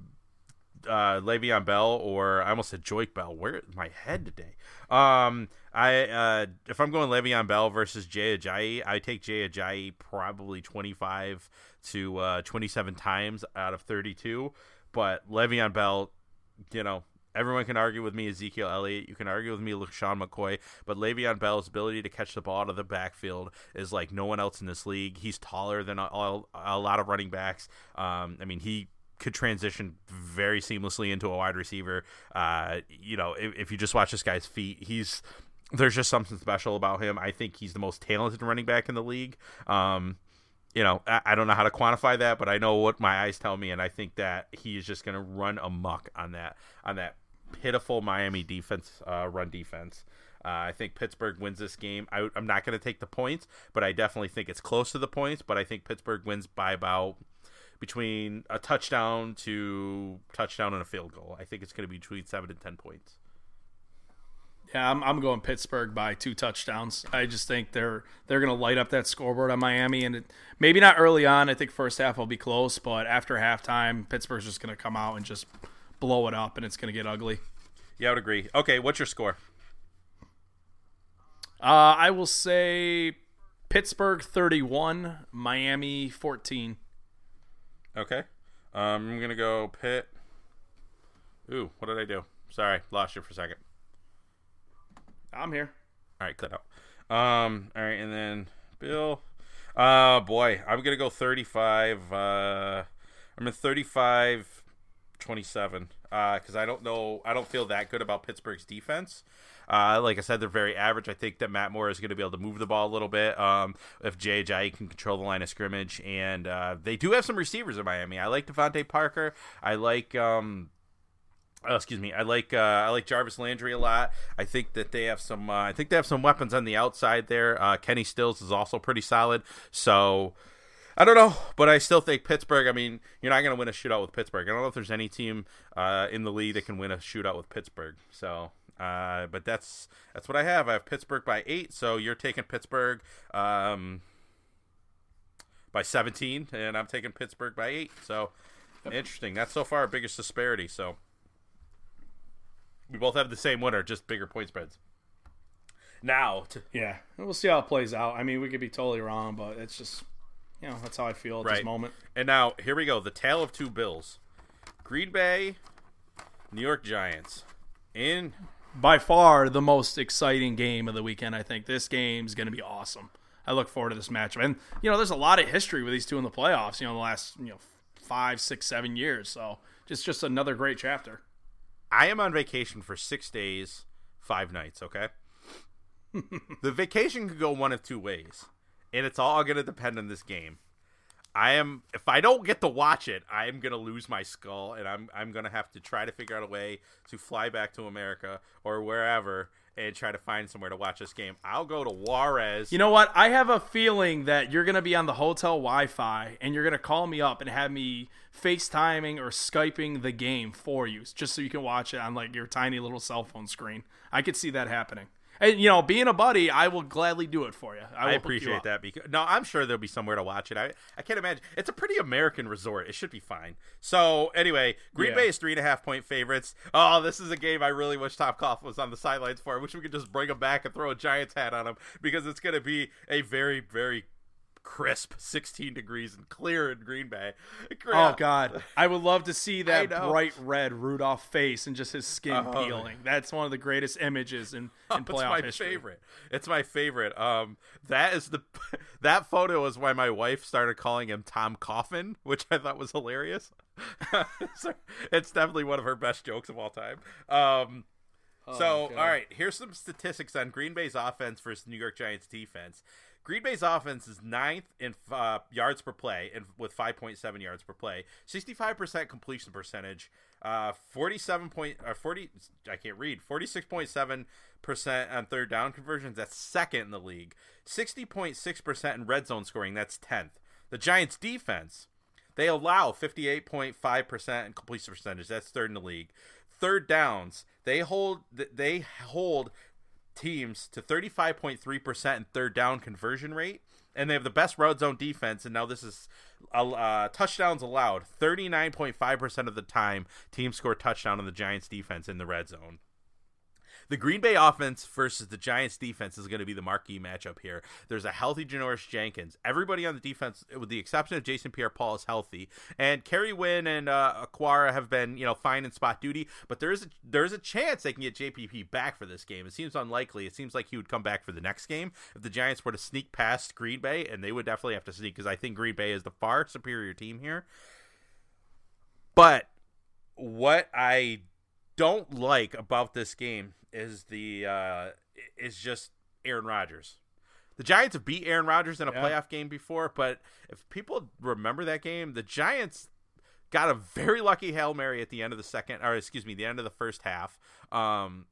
uh, Le'Veon Bell or I almost said Joique Bell. Where is my head today? Um, I uh, if I'm going Le'Veon Bell versus Jay Ajayi, I take Jay Ajayi probably 25 to uh, 27 times out of 32. But Le'Veon Bell, you know, everyone can argue with me Ezekiel Elliott. You can argue with me LeSean McCoy, but Le'Veon Bell's ability to catch the ball out of the backfield is like no one else in this league. He's taller than a, a, lot of running backs. Um, I mean, he could transition very seamlessly into a wide receiver. Uh, you know, if, if, you just watch this guy's feet, he's there's just something special about him. I think he's the most talented running back in the league. Um, you know, I, don't know how to quantify that, but I know what my eyes tell me, and I think that he is just going to run amok on that on that pitiful Miami defense, uh, run defense. Uh, I think Pittsburgh wins this game. I, am not going to take the points, but I definitely think it's close to the points. But I think Pittsburgh wins by about between a touchdown to touchdown and a field goal. I think it's going to be between seven and ten points. Yeah, I'm, I'm going Pittsburgh by two touchdowns. I just think they're they're going to light up that scoreboard on Miami, and it, maybe not early on. I think first half will be close, but after halftime, Pittsburgh's just going to come out and just blow it up, and it's going to get ugly. Yeah, I would agree. Okay, what's your score? Uh, I will say Pittsburgh 31, Miami 14. Okay. Um, I'm gonna go Pitt. Ooh, what did I do? Sorry, lost you for a second. I'm here. All right, cut out. Um, all right, and then Bill. Uh, boy, I'm gonna go 35. Uh, I'm in 35, 27. Uh, because I don't know, I don't feel that good about Pittsburgh's defense. Uh, like I said, they're very average. I think that Matt Moore is going to be able to move the ball a little bit. Um, if Ajayi can control the line of scrimmage, and uh, they do have some receivers in Miami. I like DeVante Parker. I like. Um, Oh, excuse me. I like uh, I like Jarvis Landry a lot. I think that they have some. Uh, I think they have some weapons on the outside there. Uh, Kenny Stills is also pretty solid. So I don't know, but I still think Pittsburgh. I mean, you're not going to win a shootout with Pittsburgh. I don't know if there's any team uh, in the league that can win a shootout with Pittsburgh. So uh, but that's that's what I have. I have Pittsburgh by eight. So you're taking Pittsburgh um, by 17, and I'm taking Pittsburgh by eight. So interesting. That's so far our biggest disparity. So we both have the same winner, just bigger point spreads. Now, to, yeah, we'll see how it plays out. I mean, we could be totally wrong, but it's just you know that's how I feel at right. this moment. And now here we go. The tale of two bills: Green Bay, New York Giants. In by far the most exciting game of the weekend. I think this game's going to be awesome. I look forward to this matchup, and you know, there's a lot of history with these two in the playoffs. You know, the last you know five, six, seven years. So just just another great chapter. I am on vacation for six days, five nights. Okay, the vacation could go one of two ways, and it's all going to depend on this game. I am if I don't get to watch it, I am gonna lose my skull, and I'm I'm gonna have to try to figure out a way to fly back to America or wherever and try to find somewhere to watch this game. I'll go to Juarez. You know what? I have a feeling that you're gonna be on the hotel Wi-Fi and you're gonna call me up and have me FaceTiming or Skyping the game for you, just so you can watch it on like your tiny little cell phone screen. I could see that happening. And you know, being a buddy, I will gladly do it for you. I, I appreciate that because no, I'm sure there'll be somewhere to watch it. I I can't imagine it's a pretty American resort. It should be fine. So anyway, Green yeah. Bay is three and a half point favorites. Oh, this is a game I really wish Tom Coughlin was on the sidelines for. I wish we could just bring him back and throw a Giants hat on him because it's going to be a very very crisp 16 degrees and clear in Green Bay. Oh God, I would love to see that bright red Rudolph face and just his skin uh, peeling. That's one of the greatest images in, in oh, playoff it's my favorite. It's my favorite. Um, that is the that photo is why my wife started calling him Tom Coffin, which I thought was hilarious. it's definitely one of her best jokes of all time. Um, oh, so all right, here's some statistics on Green Bay's offense versus New York Giants defense. Green Bay's offense is ninth in uh, yards per play, and with 5.7 yards per play, 65% completion percentage, uh, 47 point or uh, 40. I can't read. 46.7 percent on third down conversions. That's second in the league. 60.6 percent in red zone scoring. That's 10th. The Giants' defense, they allow 58.5 percent in completion percentage. That's third in the league. Third downs, they hold they hold teams to 35.3% in third down conversion rate and they have the best road zone defense. And now this is uh, touchdowns allowed. Thirty nine point five percent of the time, teams score touchdown on the Giants defense in the red zone. The Green Bay offense versus the Giants defense is going to be the marquee matchup here. There's a healthy Janoris Jenkins. Everybody on the defense, with the exception of Jason Pierre-Paul, is healthy, and Kerry Wynn and uh, Okwara have been you know fine in spot duty. But there's a, there's a chance they can get JPP back for this game. It seems unlikely. It seems like he would come back for the next game if the Giants were to sneak past Green Bay, and they would definitely have to sneak because I think Green Bay is the far superior team here. But what I don't like about this game is the uh, is just Aaron Rodgers. The Giants have beat Aaron Rodgers in a Yeah. playoff game before, but if people remember that game, the Giants got a very lucky hail mary at the end of the second, or excuse me, the end of the first half. Um,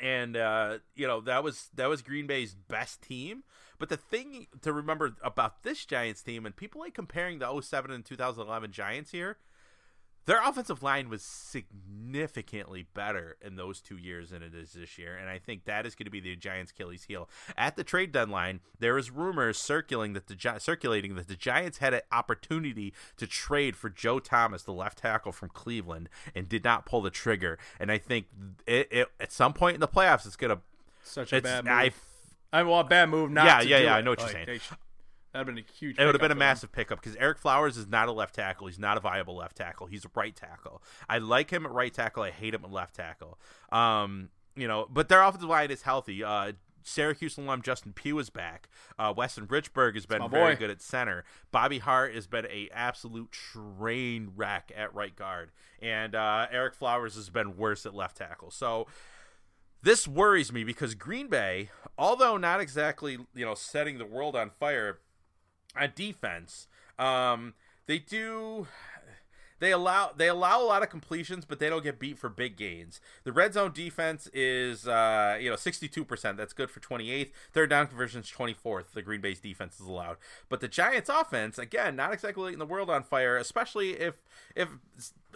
and uh, you know that was that was Green Bay's best team. But the thing to remember about this Giants team, and people like comparing the 07 and 2011 Giants here, their offensive line was significantly better in those two years than it is this year, and I think that is going to be the Giants' Achilles heel. At the trade deadline, there was rumors circulating that the Gi- circulating that the Giants had an opportunity to trade for Joe Thomas, the left tackle from Cleveland, and did not pull the trigger. And I think it, it at some point in the playoffs, it's going to. Such a bad move. I, I well, a bad move. Not Yeah, yeah, yeah, it. I know what you're Like, saying. That'd have been a huge. It would have been a massive pickup because Ereck Flowers is not a left tackle. He's not a viable left tackle. He's a right tackle. I like him at right tackle. I hate him at left tackle. Um, you know, but their offensive line is healthy. Uh, Syracuse alum Justin Pugh is back. Uh, Weston Richburg has been very boy. good at center. Bobby Hart has been a absolute train wreck at right guard, and uh, Ereck Flowers has been worse at left tackle. So this worries me because Green Bay, although not exactly you know setting the world on fire on defense, um, they do they allow they allow a lot of completions, but they don't get beat for big gains. The red zone defense is uh, you know sixty two percent. That's good for twenty eighth. Third down conversions twenty fourth. The Green Bay's defense is allowed, but the Giants' offense again not exactly lighting the world on fire. Especially if if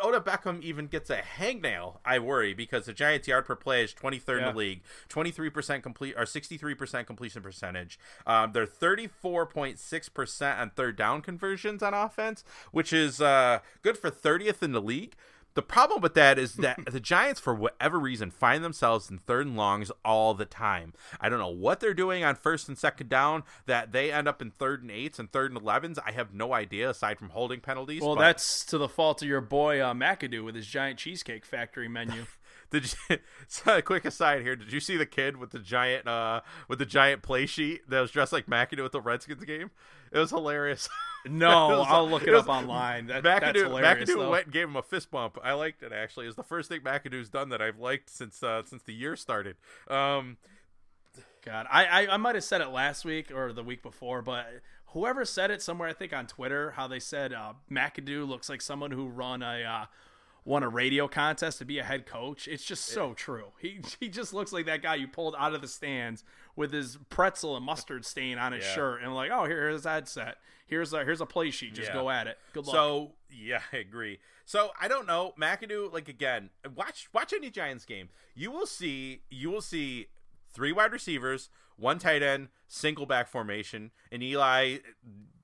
Odell Beckham even gets a hangnail, I worry because the Giants' yard per play is twenty third in the league, twenty three percent complete or sixty three percent completion percentage. Um, they're thirty four point six percent on third down conversions on offense, which is uh, good for thirtieth in the league. The problem with that is that the Giants, for whatever reason, find themselves in third and longs all the time. I don't know what they're doing on first and second down that they end up in third and eights and third and elevens. I have no idea aside from holding penalties. Well, but- that's to the fault of your boy uh, McAdoo with his giant cheesecake factory menu. Did you, so a quick aside here? Did you see the kid with the giant uh with the giant play sheet that was dressed like McAdoo with the Redskins game? It was hilarious. No, was- I'll look it, it was- up online. That, that's McAdoo, hilarious. McAdoo went and gave him a fist bump. I liked it actually. It's the first thing McAdoo's done that I've liked since uh, since the year started. Um, God, I, I I might have said it last week or the week before, but whoever said it somewhere, I think on Twitter, how they said uh, McAdoo looks like someone who run a uh, won a radio contest to be a head coach. It's just so true. He he just looks like that guy you pulled out of the stands with his pretzel and mustard stain on his Yeah. shirt, and like, oh, here's his headset. Here's a here's a play sheet. Just Yeah. go at it. Good luck. So yeah, I agree. So I don't know McAdoo. Like again, watch watch any Giants game. You will see you will see three wide receivers, one tight end, single back formation, and Eli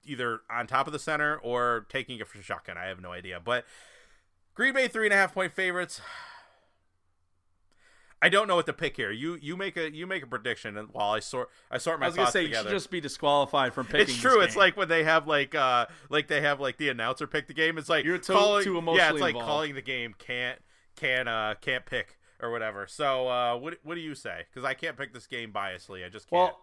either on top of the center or taking it for shotgun. I have no idea, but Green Bay three and a half point favorites. I don't know what to pick here. You you make a you make a prediction, and while I sort I sort my I was gonna say you together. should just be disqualified from picking. It's true. It's like when they have like uh like they have like the announcer pick the game. It's like You're too- calling, too yeah. It's like involved. calling the game can't can uh can't pick or whatever. So uh what what do you say? Because I can't pick this game biasly. I just can't. Well,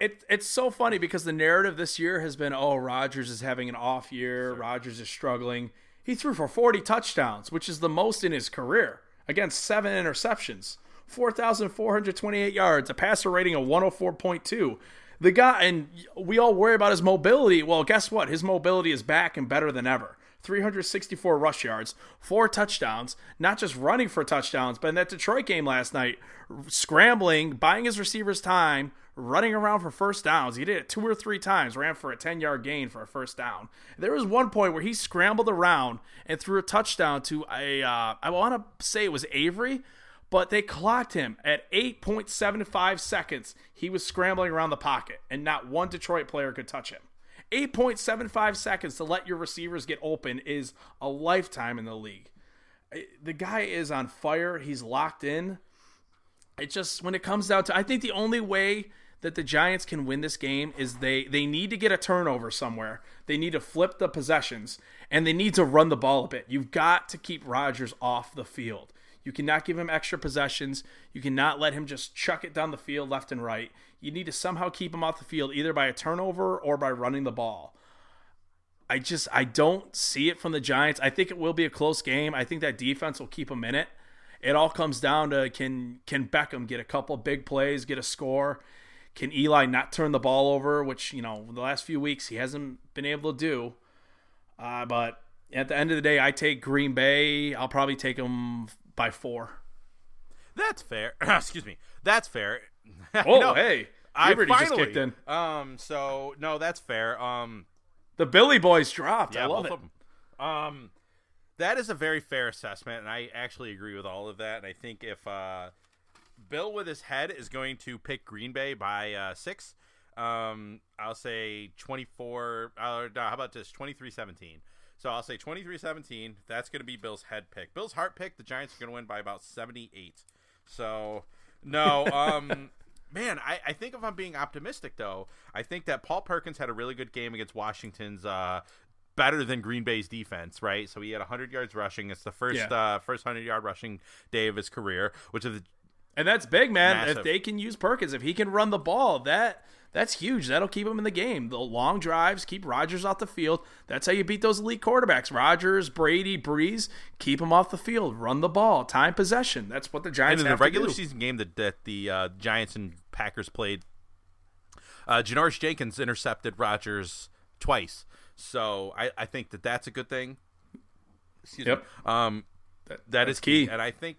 it, it's so funny because the narrative this year has been, oh, Rodgers is having an off year. Rodgers is struggling. He threw for 40 touchdowns, which is the most in his career, against seven interceptions, 4,428 yards, a passer rating of 104.2. The guy, and we all worry about his mobility. Well, guess what? His mobility is back and better than ever. 364 rush yards, four touchdowns, not just running for touchdowns, but in that Detroit game last night, scrambling, buying his receivers time, running around for first downs. He did it two or three times, ran for a 10 yard gain for a first down. There was one point where he scrambled around and threw a touchdown to a, uh, I want to say it was Avery, But they clocked him at 8.75 seconds. He was scrambling around the pocket, and not one Detroit player could touch him. 8.75 seconds to let your receivers get open is a lifetime in the league. The guy is on fire. He's locked in. It just when it comes down to I think the only way that the Giants can win this game is they they need to get a turnover somewhere. They need to flip the possessions and they need to run the ball a bit. You've got to keep Rodgers off the field. You cannot give him extra possessions. You cannot let him just chuck it down the field left and right. You need to somehow keep him off the field either by a turnover or by running the ball. I just I don't see it from the Giants. I think it will be a close game. I think that defense will keep them in it. It all comes down to can can Beckham get a couple big plays, get a score? Can Eli not turn the ball over, which you know the last few weeks he hasn't been able to do. Uh, but at the end of the day, I take Green Bay. I'll probably take them by four. That's fair. Excuse me. That's fair. Oh, No, hey, I Liberty finally, just kicked in. Um, so no, that's fair. Um, The Billy Boys dropped. yeah, I love it. Um, that is a very fair assessment, and I actually agree with all of that. And I think if uh, Bill with his head is going to pick Green Bay by uh, six, um, I'll say twenty-four. Uh, no, how about this? 23-17. So I'll say 23-17. That's going to be Bill's head pick. Bill's heart pick. The Giants are going to win by about seventy-eight. So no, um. Man, I, I think if I'm being optimistic though, I think that Paul Perkins had a really good game against Washington's uh, better than Green Bay's defense, right? So he had 100 yards rushing. It's the first Yeah. uh, first 100 yard rushing day of his career, which is And that's big, man. Massive. If they can use Perkins, if he can run the ball, that that's huge. That'll keep him in the game. The long drives keep Rodgers off the field. That's how you beat those elite quarterbacks. Rodgers, Brady, Brees, keep them off the field. Run the ball. Time possession. That's what the and Giants in the regular season game that, that the uh, Giants and Packers played, uh, Janoris Jenkins intercepted Rodgers twice. So I, I think that that's a good thing. Excuse Yep. me. Um, That- that that's key. key. and I think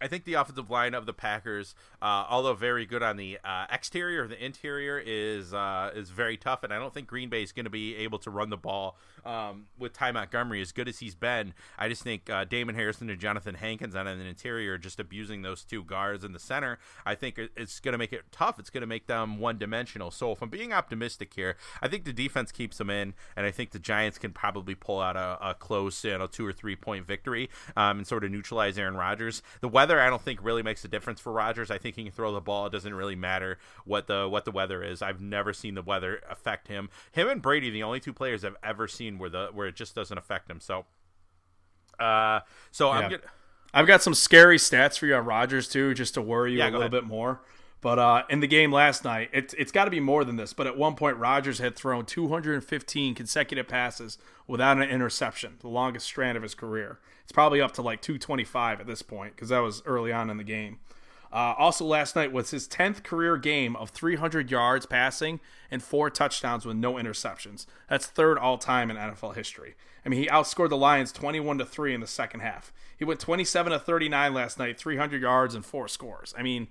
I think the offensive line of the Packers, uh, although very good on the uh, exterior, the interior is uh, is very tough, and I don't think Green Bay is going to be able to run the ball um, with Ty Montgomery as good as he's been. I just think uh, Damon Harrison and Jonathan Hankins on an interior just abusing those two guards in the center. I think it's going to make it tough. It's going to make them one dimensional. So if I'm being optimistic here, I think the defense keeps them in, and I think the Giants can probably pull out a, a close, you know, two or three point victory um, and sort of neutralize Aaron Rodgers. The weather, I don't think really makes a difference for Rodgers. I think he can throw the ball. It doesn't really matter what the what the weather is. I've never seen the weather affect him. Him and Brady, the only two players I've ever seen where the where it just doesn't affect him. So, uh, so I'm Yeah. gonna. I've got some scary stats for you on Rodgers too, just to worry you Yeah, a little ahead. bit more. But uh, in the game last night, it, it's got to be more than this. But at one point, Rodgers had thrown 215 consecutive passes without an interception, the longest strand of his career. It's probably up to like 225 at this point because that was early on in the game. Uh, also, last night was his 10th career game of 300 yards passing and four touchdowns with no interceptions. That's third all time in NFL history. I mean, he outscored the Lions 21 to 3 in the second half. He went 27 to 39 last night, 300 yards and four scores. I mean,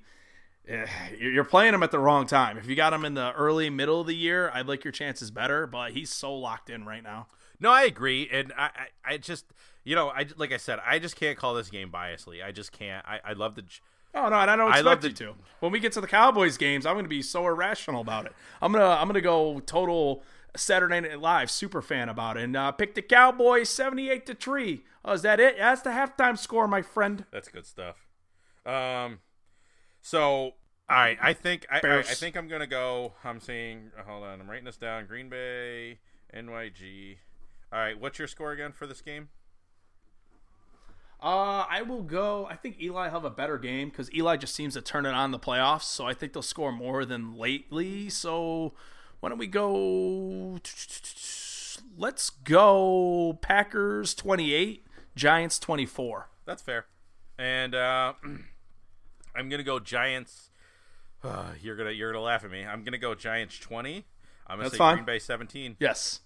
you're playing him at the wrong time. If you got him in the early, middle of the year, I'd like your chances better, but he's so locked in right now. No, I agree, and I, I, I just, you know, I like I said, I just can't call this game biasly. I just can't. I, I love the. Oh no, and I don't I expect love you the- to. When we get to the Cowboys games, I'm going to be so irrational about it. I'm gonna I'm gonna go total Saturday Night Live super fan about it and uh, pick the Cowboys 78 to three. Oh, is that it? That's the halftime score, my friend. That's good stuff. Um, so all right, I think I, I, I, think I'm gonna go. I'm saying, hold on, I'm writing this down. Green Bay, NYG. All right, what's your score again for this game? Uh, I will go. I think Eli have a better game because Eli just seems to turn it on the playoffs. So I think they'll score more than lately. So why don't we go? Let's go Packers 28, Giants 24. That's fair. And uh, I'm gonna go Giants. You're gonna you're gonna laugh at me. I'm gonna go Giants 20. I'm gonna That's say fine. Green Bay 17. Yes.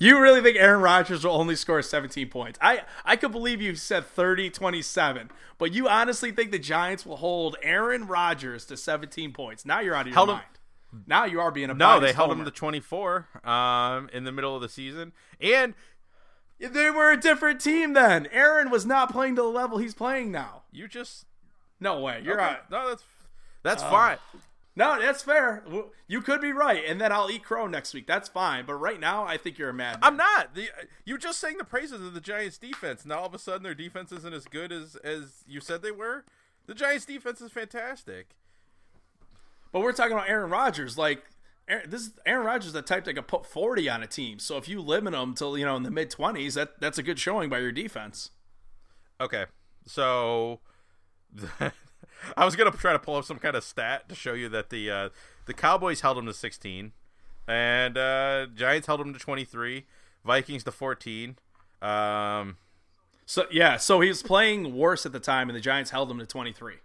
You really think Aaron Rodgers will only score 17 points? I, I could believe you said 30 27, but you honestly think the Giants will hold Aaron Rodgers to 17 points. Now you're out of your Held him- mind. Now you are being a No, they held him homer. to 24 um, in the middle of the season. And They were a different team then. Aaron was not playing to the level he's playing now. You just No way. You're okay. right. No, that's that's Oh. fine. No, that's fair. You could be right, and then I'll eat crow next week. That's fine. But right now, I think you're a mad. I'm not. The, you just sang the praises of the Giants' defense. Now all of a sudden their defense isn't as good as as you said they were. The Giants' defense is fantastic. But we're talking about Aaron Rodgers. Like Aaron, this is Aaron Rodgers, the type that could put 40 on a team. So if you limit them till you know in the mid 20s, that that's a good showing by your defense. Okay, so I was gonna try to pull up some kind of stat to show you that the uh, the Cowboys held them to 16, and uh, Giants held them to 23, Vikings to 14. Um, So yeah, so he was playing worse at the time, and the Giants held him to 23. And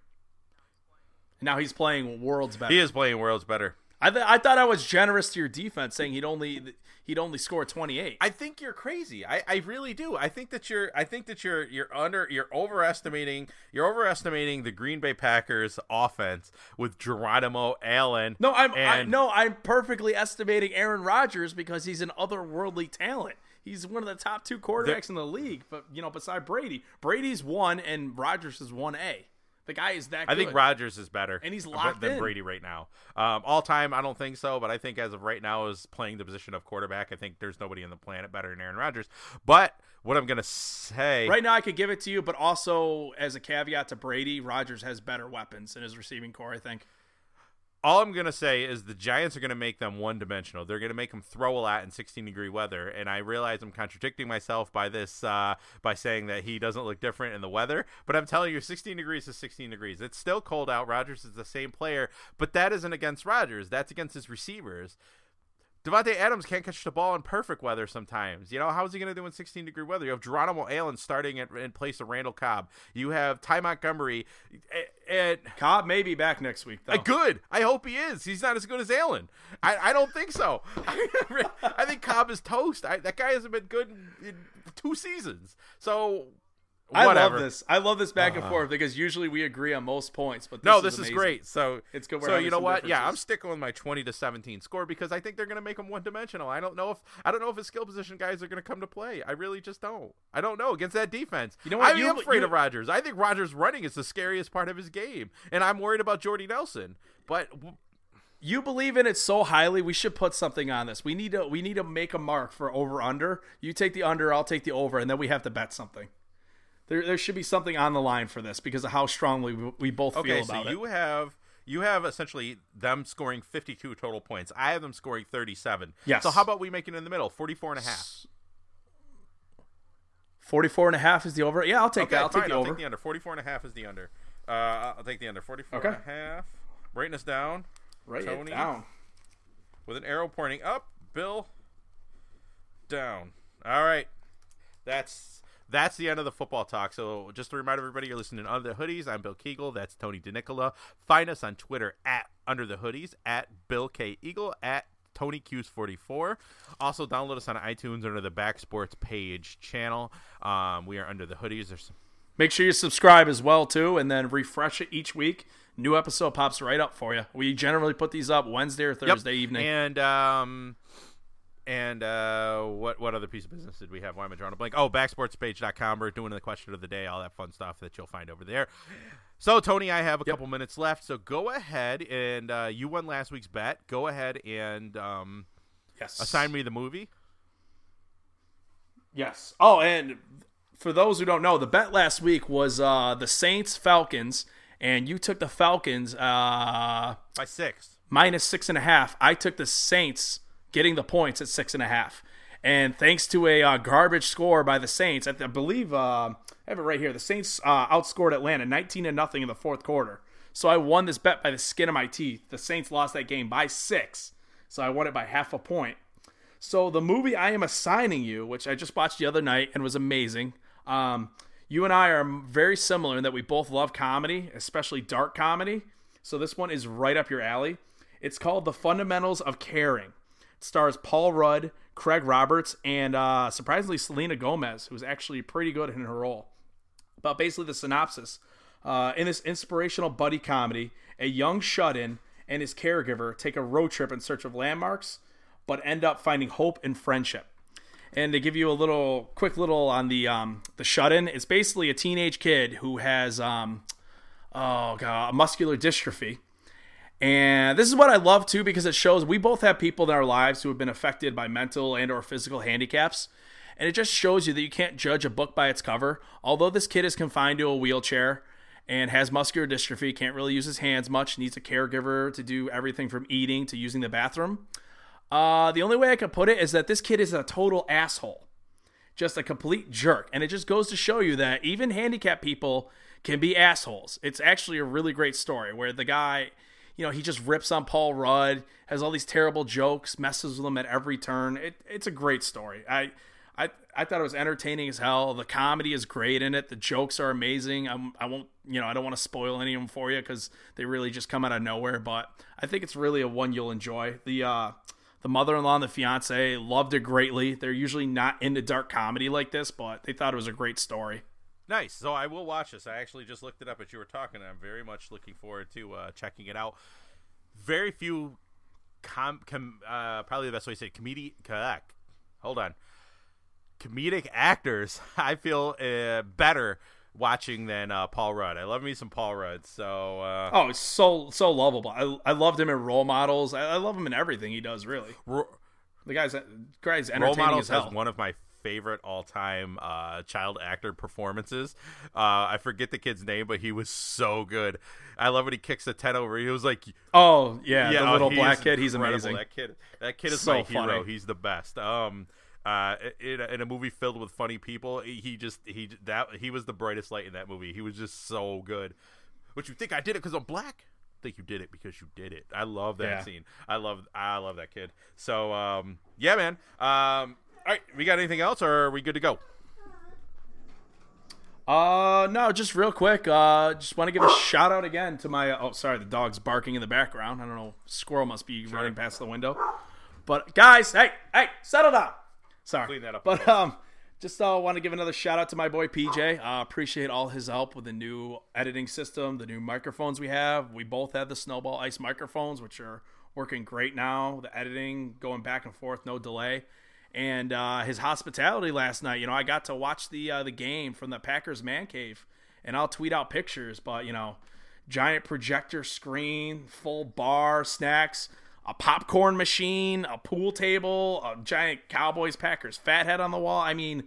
now he's playing worlds better. he is playing worlds better. I, th- I thought I was generous to your defense, saying he'd only he'd only score 28. I think you're crazy. I, I really do. I think that you're I think that you're you're under you're overestimating you're overestimating the Green Bay Packers offense with Geronimo Allison. no, I'm I, no, I'm perfectly estimating Aaron Rodgers because he's an otherworldly talent. He's one of the top two quarterbacks in the league, but you know, beside Brady, Brady's one and Rodgers is one A. The guy is that. Good. I think good. Rodgers is better, And he's locked than in. Brady right now. Um, all time, I don't think so, but I think as of right now, is playing the position of quarterback. I think there's nobody on the planet better than Aaron Rodgers. But what I'm gonna say, Right now, I could give it to you, but also as a caveat to Brady, Rodgers has better weapons in his receiving core. I think. All I'm gonna say is the Giants are gonna make them one dimensional. They're gonna make them throw a lot in 16 degree weather, and I realize I'm contradicting myself by this uh, by saying that he doesn't look different in the weather. But I'm telling you, 16 degrees is 16 degrees. It's still cold out. Rodgers is the same player, but that isn't against Rodgers. That's against his receivers. Davante Adams can't catch the ball in perfect weather sometimes. You know, how is he going to do in 16 degree weather? You have Geronimo Allison starting at, in place of Randall Cobb. You have Ty Montgomery. And, Cobb may be back next week, though. good. I hope he is. He's not as good as Allison. I, I don't think so. I, think Cobb is toast. I, that guy hasn't been good in, in two seasons. So I whatever. love this. I love this back and uh-huh. forth because usually we agree on most points, but this No, this is amazing. great. So It's good So you know what? Yeah, I'm sticking with my 20 to 17 score because I think they're going to make them one dimensional. I don't know if I don't know if his skill position guys are going to come to play. I really just don't. I don't know against that defense. You know what? I am afraid you- of Rodgers. I think Rodgers running is the scariest part of his game, and I'm worried about Jordy Nelson. But w- You believe in it so highly, we should put something on this. We need to we need to make a mark for over under. You take the under, I'll take the over, and then we have to bet something. There, there should be something on the line for this because of how strongly we, we both Okay, feel about it. so about you have you have essentially them scoring 52 total points. I have them scoring 37. Yes. So how about we make it in the middle, 44 and a half? 44 and a half is the over. Yeah, I'll take Okay, that. I'll fine, take the I'll over. take the under. 44 and a half is the under. Uh, I'll take the under. 44 Okay. and a half. Writing us down Write Tony. it down. with an arrow pointing up. Bill down. All right. That's that's the end of the football talk. So just to remind everybody, you're listening to Under the Hoodies. I'm Bill Kegel. That's Tony DeNicola. Find us on Twitter at Under the Hoodies, at Bill K Eagle, at Tony Q's 44. Also, download us on iTunes under the Back Sports page channel. Um, we are Under the Hoodies. There's some Make sure you subscribe as well too, and then refresh it each week. New episode pops right up for you. We generally put these up Wednesday or Yep. Thursday evening. And um and uh what what other piece of business did we have? Why am I drawing a blank? Oh, backsportspage.com. We're doing the question of the day, all that fun stuff that you'll find over there. So Tony, I have a couple minutes left. So go ahead and uh, you won last week's bet. Go ahead and um, yes. assign me the movie. Yes. Oh, and for those who don't know, the bet last week was uh, the Saints Falcons, and you took the Falcons uh, By six. minus six and a half. I took the Saints getting the points at six and a half. And thanks to a uh, garbage score by the Saints, I, believe uh, I have it right here. The Saints uh, outscored Atlanta 19 to nothing in the fourth quarter. So I won this bet by the skin of my teeth. The Saints lost that game by six. So I won it by half a point. So the movie I am assigning you, which I just watched the other night and was amazing. Um, you and I are very similar in that we both love comedy, especially dark comedy. So this one is right up your alley. It's called The Fundamentals of Caring. Stars Paul Rudd, Craig Roberts, and uh, surprisingly Selena Gomez, who's actually pretty good in her role. But basically, the synopsis uh, in this inspirational buddy comedy, a young shut in and his caregiver take a road trip in search of landmarks, but end up finding hope and friendship. And to give you a little quick little on the um, the shut in, it's basically a teenage kid who has um, oh god, muscular dystrophy. And this is what I love too because it shows we both have people in our lives who have been affected by mental and or physical handicaps. And it just shows you that you can't judge a book by its cover. Although this kid is confined to a wheelchair and has muscular dystrophy, can't really use his hands much, needs a caregiver to do everything from eating to using the bathroom. Uh, the only way I could put it is that this kid is a total asshole, just a complete jerk, and it just goes to show you that even handicapped people can be assholes. It's actually a really great story where the guy, you know, he just rips on Paul Rudd, has all these terrible jokes, messes with him at every turn. It, it's a great story. I, I, I thought it was entertaining as hell. The comedy is great in it. The jokes are amazing. I'm, I won't, you know, I don't want to spoil any of them for you because they really just come out of nowhere. But I think it's really a one you'll enjoy. The uh, the mother-in-law and the fiance loved it greatly. They're usually not into dark comedy like this, but they thought it was a great story. Nice. So I will watch this. I actually just looked it up as you were talking, I'm very much looking forward to uh, checking it out. Very few, com, com uh, probably the best way to say it, comedic. Hold on, comedic actors. I feel uh, better watching than uh, Paul Rudd. I love me some Paul Rudd. So uh, oh, it's so so lovable. I, I loved him in Role Models. I, I love him in everything he does. Really, ro- the guy's guy's Role Models as hell. has one of my favorite all-time uh, child actor performances. Uh, I forget the kid's name, but he was so good. I love when he kicks the tent over. He was like, oh yeah, the oh, little he black kid. He's incredible. amazing. That kid, that kid is So my hero. funny. He's the best. Um, uh, in a, in a movie filled with funny people, he just he that he was the brightest light in that movie. He was just so good. What you think I did it because I'm black? I think you did it because you did it. I love that Yeah. scene. I love I love that kid. So um, yeah, man. Um, all right, we got anything else, or are we good to go? Uh, no, just real quick. Uh, just want to give a shout out again to my. Oh, sorry, the dog's barking in the background. I don't know. Squirrel must be running past the window. But guys, hey, hey, settle down. Sorry, Clean that up. But um, just uh, want to give another shout out to my boy PJ. Uh, appreciate all his help with the new editing system, the new microphones we have. We both have the Snowball Ice microphones, which are working great now. The editing going back and forth, no delay. And uh, his hospitality last night, you know, I got to watch the uh, the game from the Packers man cave, and I'll tweet out pictures. But you know, giant projector screen, full bar, snacks, a popcorn machine, a pool table, a giant Cowboys Packers fathead on the wall. I mean,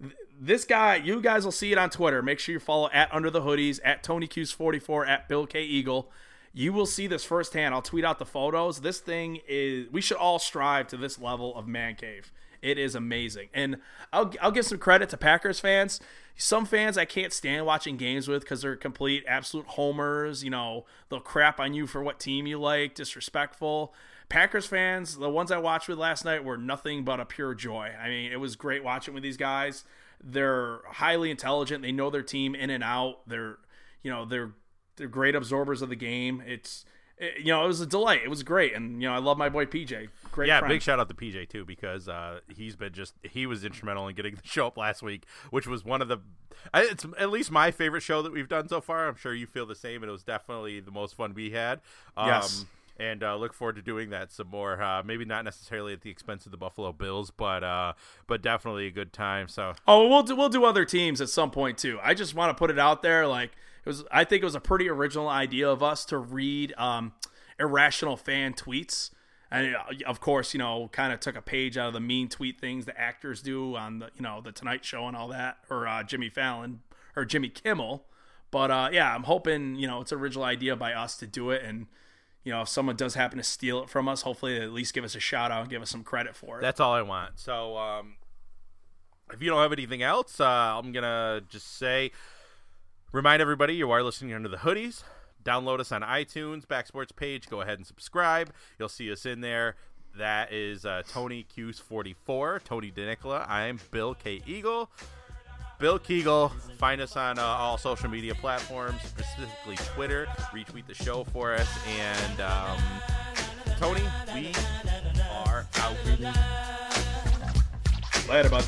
th- this guy, you guys will see it on Twitter. Make sure you follow at Under the Hoodies, at Tony Q's44, at Bill K Eagle. You will see this firsthand. I'll tweet out the photos. This thing is, we should all strive to this level of man cave. It is amazing. And I'll, I'll give some credit to Packers fans. Some fans I can't stand watching games with because they're complete absolute homers. You know, they'll crap on you for what team you like, disrespectful. Packers fans, the ones I watched with last night were nothing but a pure joy. I mean, it was great watching with these guys. They're highly intelligent. They know their team in and out. They're, you know, they're they're great absorbers of the game. It's, it, you know, it was a delight. It was great, and you know, I love my boy PJ. Great, yeah, friend. big shout out to PJ too because uh, he's been just he was instrumental in getting the show up last week, which was one of the it's at least my favorite show that we've done so far. I'm sure you feel the same. and It was definitely the most fun we had. Um, Yes. And uh, look forward to doing that some more. Uh, maybe not necessarily at the expense of the Buffalo Bills, but uh, but definitely a good time. So Oh, we'll do we'll do other teams at some point too. I just want to put it out there. Like was, I think it was a pretty original idea of us to read um, irrational fan tweets, and uh, of course, you know, kind of took a page out of the mean tweet things the actors do on the you know the Tonight Show and all that, or uh, Jimmy Fallon or Jimmy Kimmel. But uh, yeah, I'm hoping you know it's an original idea by us to do it, and you know if someone does happen to steal it from us, hopefully they at least give us a shout out and give us some credit for it. that's all I want. So um, if you don't have anything else, uh, I'm gonna just say, remind everybody you are listening under the hoodies. Download us on iTunes, Backsports page. Go ahead and subscribe. You'll see us in there. That is uh, Tony Q's 44, Tony DeNicola. I'm Bill K. Eagle. Bill Kegel. Find us on uh, all social media platforms, specifically Twitter. Retweet the show for us. And um, Tony, we are out. Later, bud.